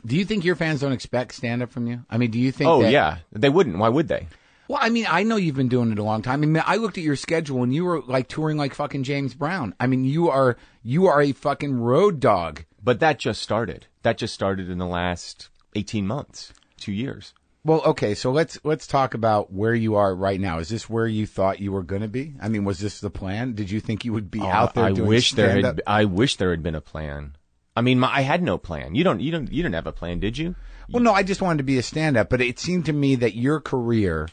Do you think your fans don't expect stand up from you? I mean, do you think? Oh that, yeah, they wouldn't. Why would they? Well, I mean, I know you've been doing it a long time. I mean, I looked at your schedule and you were like touring like fucking James Brown. I mean, you are you are a fucking road dog. But that just started. That just started in the last 18 months, two years. Well, okay, so let's let's talk about where you are right now. Is this where you thought you were going to be? I mean, was this the plan? Did you think you would be Oh, out there I doing wish there had. I wish there had been a plan. I mean, my, I had no plan. You don't. You don't. You didn't have a plan, did you? Well, no, I just wanted to be a stand-up, but it seemed to me that your career,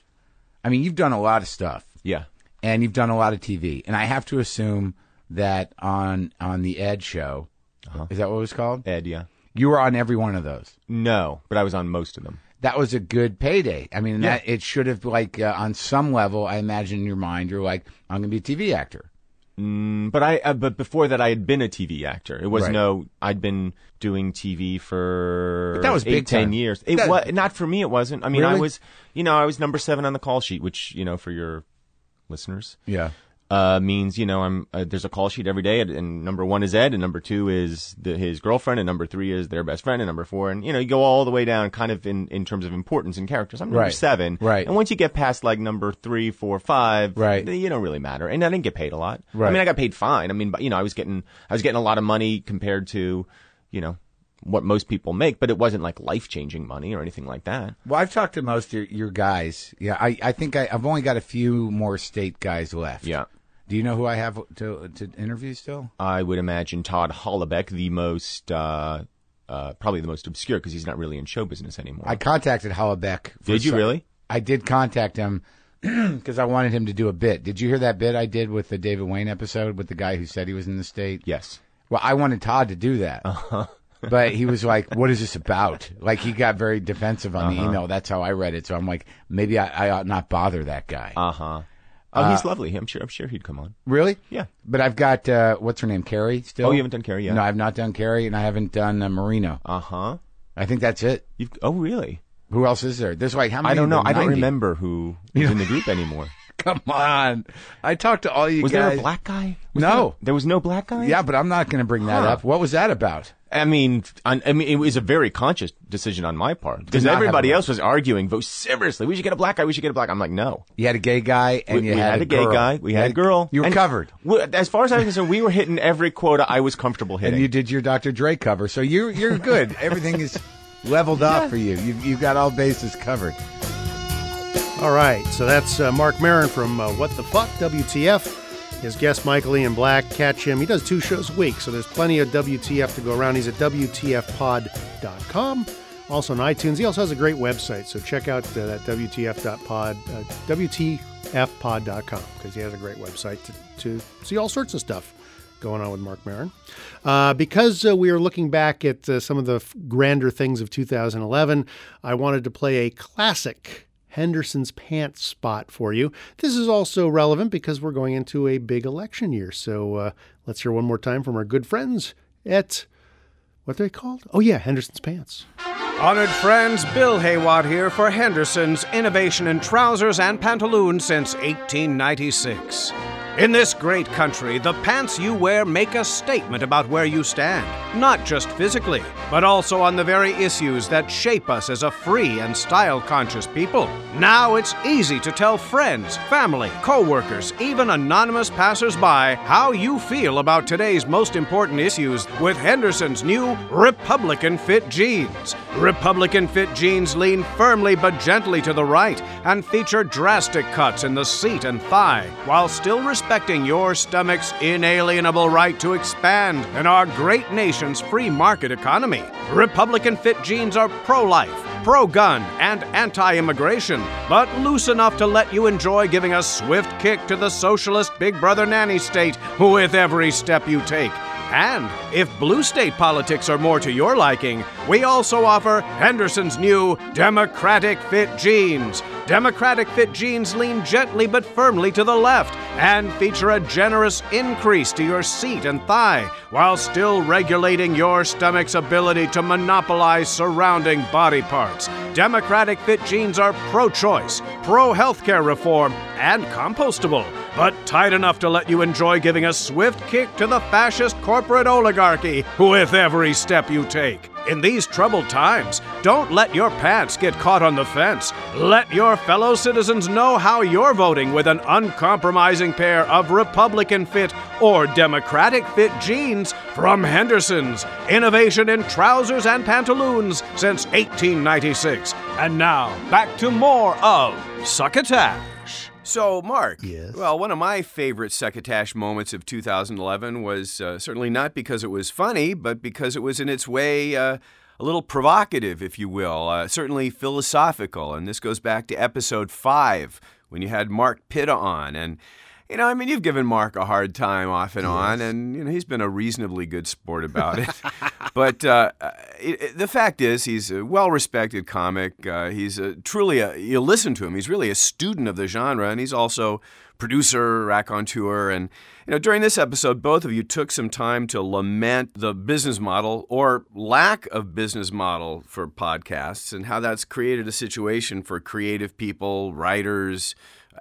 I mean, you've done a lot of stuff. Yeah. And you've done a lot of TV, and I have to assume that on on the Ed show, is that what it was called? Ed, yeah. You were on every one of those. No, but I was on most of them. That was a good payday. I mean, Yeah. that it should have like uh, on some level. I imagine in your mind, you're like, I'm going to be a TV actor. Mm, but I. Uh, but before that, I had been a TV actor. It was Right. no. I'd been doing TV for But that was eight, big ten time. years. It That- was not for me. It wasn't. I mean, I was. You know, I was number seven on the call sheet, which you know, for your listeners, Yeah. Uh, means you know I'm uh, there's a call sheet every day, and, and number one is Ed, and number two is the, his girlfriend, and number three is their best friend, and number four, and you know you go all the way down, kind of in, in terms of importance and characters. I'm number Right. seven, Right. And once you get past like number three, four, five, Right. you don't really matter. And I didn't get paid a lot. Right. I mean, I got paid fine. I mean, but you know, I was getting I was getting a lot of money compared to, you know, what most people make, but it wasn't like life changing money or anything like that. Well, I've talked to most of your, your guys. Yeah, I, I think I, I've only got a few more state guys left. Yeah. Do you know who I have to to interview still? I would imagine Todd Holoubek, the most, uh, uh, probably the most obscure because he's not really in show business anymore. I contacted Holoubek. Did you some- really? I did contact him because I wanted him to do a bit. Did you hear that bit I did with the David Wain episode with the guy who said he was in the state? Yes. Well, I wanted Todd to do that. Uh-huh. but he was like, "What is this about?" Like he got very defensive on the Uh-huh. email. That's how I read it. So I'm like, maybe I, I ought not bother that guy. Uh huh. Oh, Uh, he's lovely. I'm sure. I'm sure he'd come on. Really? Yeah. But I've got uh, what's her name, Kerri. Still. Oh, you haven't done Kerri yet? No, I've not done Kerri, and I haven't done uh, Marino. Uh huh. I think that's it. You've, oh, really? Who else is there? There's like how many? I don't know. I don't 90? remember who was in the group anymore. Come on. I talked to all you Was guys. Was there a black guy? Was no. there, there was no black guy. Yeah, but I'm not going to bring that Huh. up. What was that about? I mean, I, I mean, it was a very conscious decision on my part because everybody else was arguing vociferously. We should get a black guy. We should get a black. I'm like, no. You had a gay guy and we, you we had, had, a gay girl. guy. We You had a girl. You were And covered. we- as far as I was concerned, we were hitting every quota I was comfortable hitting. And you did your Dr. Dre cover. So you're you're good. Everything is leveled off for you. You've, you've got all bases covered. All right, so that's uh, Marc Maron from uh, What the Fuck, WTF. His guest, Michael Ian Black. Catch him. He does two shows a week, so there's plenty of WTF to go around. He's at WTFpod.com. Also on iTunes. He also has a great website, so check out uh, that WTF.pod, uh, WTFpod.com, because he has a great website to, to see all sorts of stuff going on with Marc Maron. Uh, because uh, we are looking back at uh, some of the f- grander things of 2011, I wanted to play a classic Henderson's Pants spot for you. This is also relevant because we're going into a big election year. So uh, let's hear one more time from our good friends at what are they called? Oh, yeah, Henderson's Pants. Honored friends, Bill Haywatt here for Henderson's Innovation in Trousers and Pantaloons since 1896. In this great country, the pants you wear make a statement about where you stand, not just physically, but also on the very issues that shape us as a free and style conscious people. Now it's easy to tell friends, family, co workers, even anonymous passersby how you feel about today's most important issues with Henderson's new Republican Fit jeans. Republican Fit jeans lean firmly but gently to the right and feature drastic cuts in the seat and thigh while still respecting your stomach's inalienable right to expand in our great nation's free market economy. Republican Fit jeans are pro life, pro gun, and anti immigration, but loose enough to let you enjoy giving a swift kick to the socialist Big Brother nanny state with every step you take. And if blue state politics are more to your liking, we also offer Henderson's new Democratic Fit jeans. Democratic Fit jeans lean gently but firmly to the left and feature a generous increase to your seat and thigh while still regulating your stomach's ability to monopolize surrounding body parts. Democratic Fit jeans are pro choice, pro healthcare reform, and compostable, but tight enough to let you enjoy giving a swift kick to the fascist corporate oligarchy with every step you take. In these troubled times, don't let your pants get caught on the fence. Let your fellow citizens know how you're voting with an uncompromising pair of Republican fit or Democratic fit jeans from Henderson's. Innovation in trousers and pantaloons since 1896. And now, back to more of Succotash. So, Mark. Yes. Well, one of my favorite succotash moments of 2011 was uh, certainly not because it was funny, but because it was in its way uh, a little provocative, if you will, uh, certainly philosophical. And this goes back to episode five when you had Mark Pitta on. And you know, I mean, you've given Mark a hard time off and yes. on, and you know he's been a reasonably good sport about it. but uh, it, it, the fact is, he's a well-respected comic. Uh, he's a, truly a. You listen to him; he's really a student of the genre, and he's also producer, raconteur, and you know during this episode, both of you took some time to lament the business model or lack of business model for podcasts, and how that's created a situation for creative people, writers,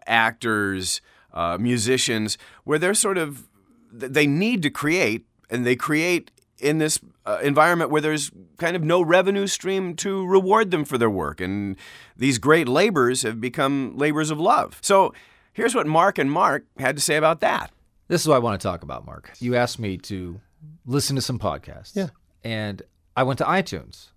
actors uh, musicians, where they're sort of they need to create, and they create in this uh, environment where there's kind of no revenue stream to reward them for their work, and these great labors have become labors of love. So here's what Mark and Mark had to say about that. This is what I want to talk about, Mark. You asked me to listen to some podcasts. Yeah. And I went to iTunes.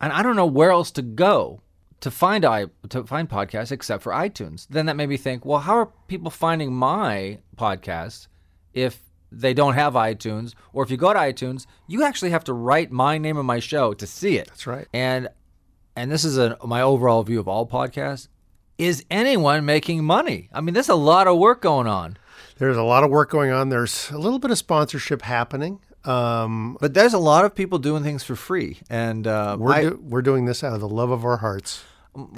And I don't know where else to go to find i to find podcasts except for iTunes. Then that made me think, well, how are people finding my podcast if they don't have iTunes or if you go to iTunes, you actually have to write my name of my show to see it. That's right. And and this is a, my overall view of all podcasts. Is anyone making money? I mean, there's a lot of work going on. There's a lot of work going on. There's a little bit of sponsorship happening. Um, but there's a lot of people doing things for free, and uh, we're I, do, we're doing this out of the love of our hearts.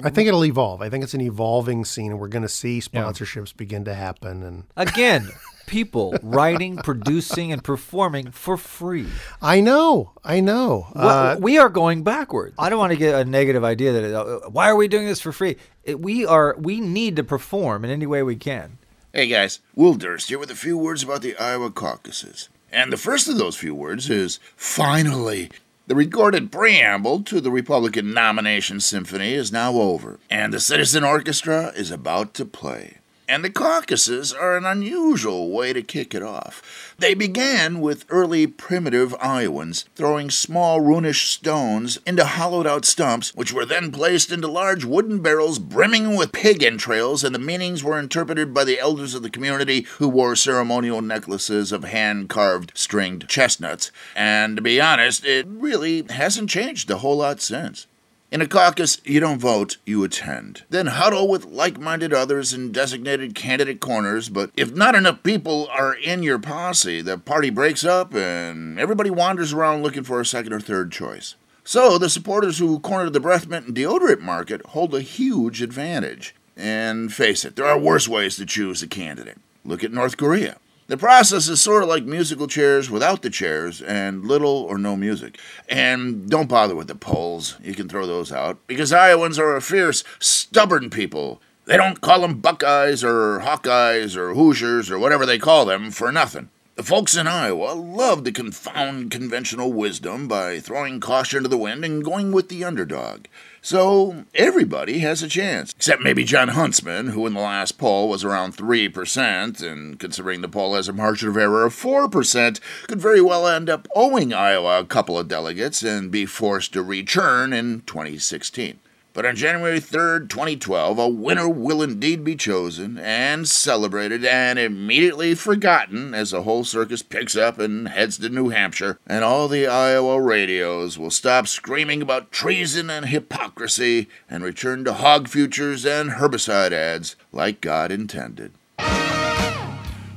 I think it'll evolve. I think it's an evolving scene, and we're going to see sponsorships yeah. begin to happen. And again, people writing, producing, and performing for free. I know, I know. Uh, we are going backwards. I don't want to get a negative idea that uh, why are we doing this for free? It, we are. We need to perform in any way we can. Hey guys, Will Durst here with a few words about the Iowa caucuses. And the first of those few words is finally. The recorded preamble to the Republican nomination symphony is now over, and the Citizen Orchestra is about to play. And the caucuses are an unusual way to kick it off. They began with early primitive Iowans throwing small runish stones into hollowed out stumps, which were then placed into large wooden barrels brimming with pig entrails, and the meanings were interpreted by the elders of the community who wore ceremonial necklaces of hand carved stringed chestnuts. And to be honest, it really hasn't changed a whole lot since. In a caucus, you don't vote, you attend. Then huddle with like minded others in designated candidate corners, but if not enough people are in your posse, the party breaks up and everybody wanders around looking for a second or third choice. So, the supporters who cornered the breath mint and deodorant market hold a huge advantage. And face it, there are worse ways to choose a candidate. Look at North Korea. The process is sort of like musical chairs without the chairs and little or no music. And don't bother with the polls. You can throw those out because Iowans are a fierce, stubborn people. They don't call them Buckeyes or Hawkeyes or Hoosiers or whatever they call them for nothing. The folks in Iowa love to confound conventional wisdom by throwing caution to the wind and going with the underdog. So everybody has a chance, except maybe Jon Huntsman, who in the last poll was around 3%, and considering the poll has a margin of error of 4%, could very well end up owing Iowa a couple of delegates and be forced to return in 2016. But on January 3rd, 2012, a winner will indeed be chosen and celebrated and immediately forgotten as the whole circus picks up and heads to New Hampshire, and all the Iowa radios will stop screaming about treason and hypocrisy and return to hog futures and herbicide ads like God intended.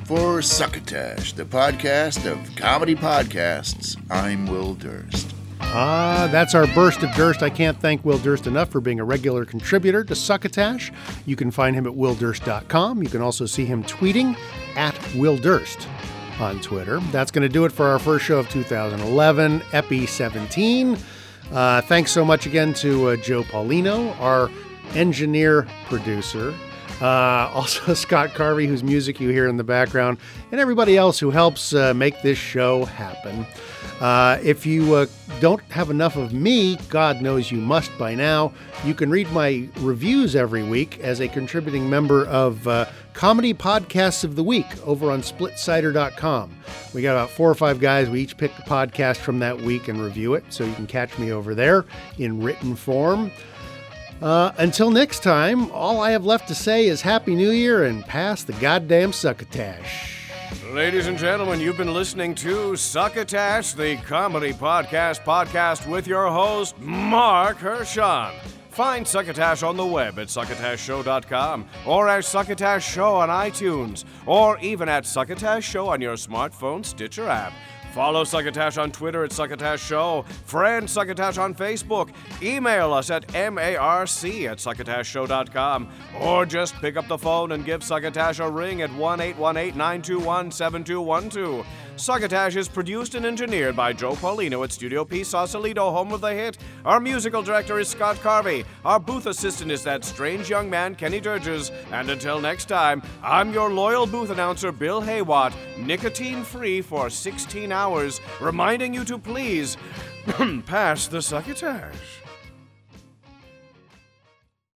For Succotash, the podcast of comedy podcasts, I'm Will Durst. Ah, that's our burst of Durst. I can't thank Will Durst enough for being a regular contributor to Succotash. You can find him at willdurst.com. You can also see him tweeting at Will Durst on Twitter. That's going to do it for our first show of 2011, Epi 17. Uh, thanks so much again to uh, Joe Paulino, our engineer producer. Uh, also, Scott Carvey, whose music you hear in the background, and everybody else who helps uh, make this show happen. Uh, if you uh, don't have enough of me, God knows you must by now, you can read my reviews every week as a contributing member of uh, Comedy Podcasts of the Week over on splitsider.com. We got about four or five guys. We each pick a podcast from that week and review it, so you can catch me over there in written form. Uh, until next time, all I have left to say is Happy New Year and pass the goddamn succotash. Ladies and gentlemen, you've been listening to Succotash, the comedy podcast podcast with your host, Marc Hershon. Find Succotash on the web at succotashshow.com or at Succotash Show on iTunes or even at Succotash Show on your smartphone Stitcher app. Follow Succotash on Twitter at Succotash Show. Friend Succotash on Facebook. Email us at marc at succotashshow.com. Or just pick up the phone and give Succotash a ring at 1 818 921 7212. Succotash is produced and engineered by Joe Paulino at Studio P Sausalito, home of the hit. Our musical director is Scott Carvey. Our booth assistant is that strange young man, Kenny Durges. And until next time, I'm your loyal booth announcer, Bill Haywatt, nicotine free for 16 hours, reminding you to please pass the succotash.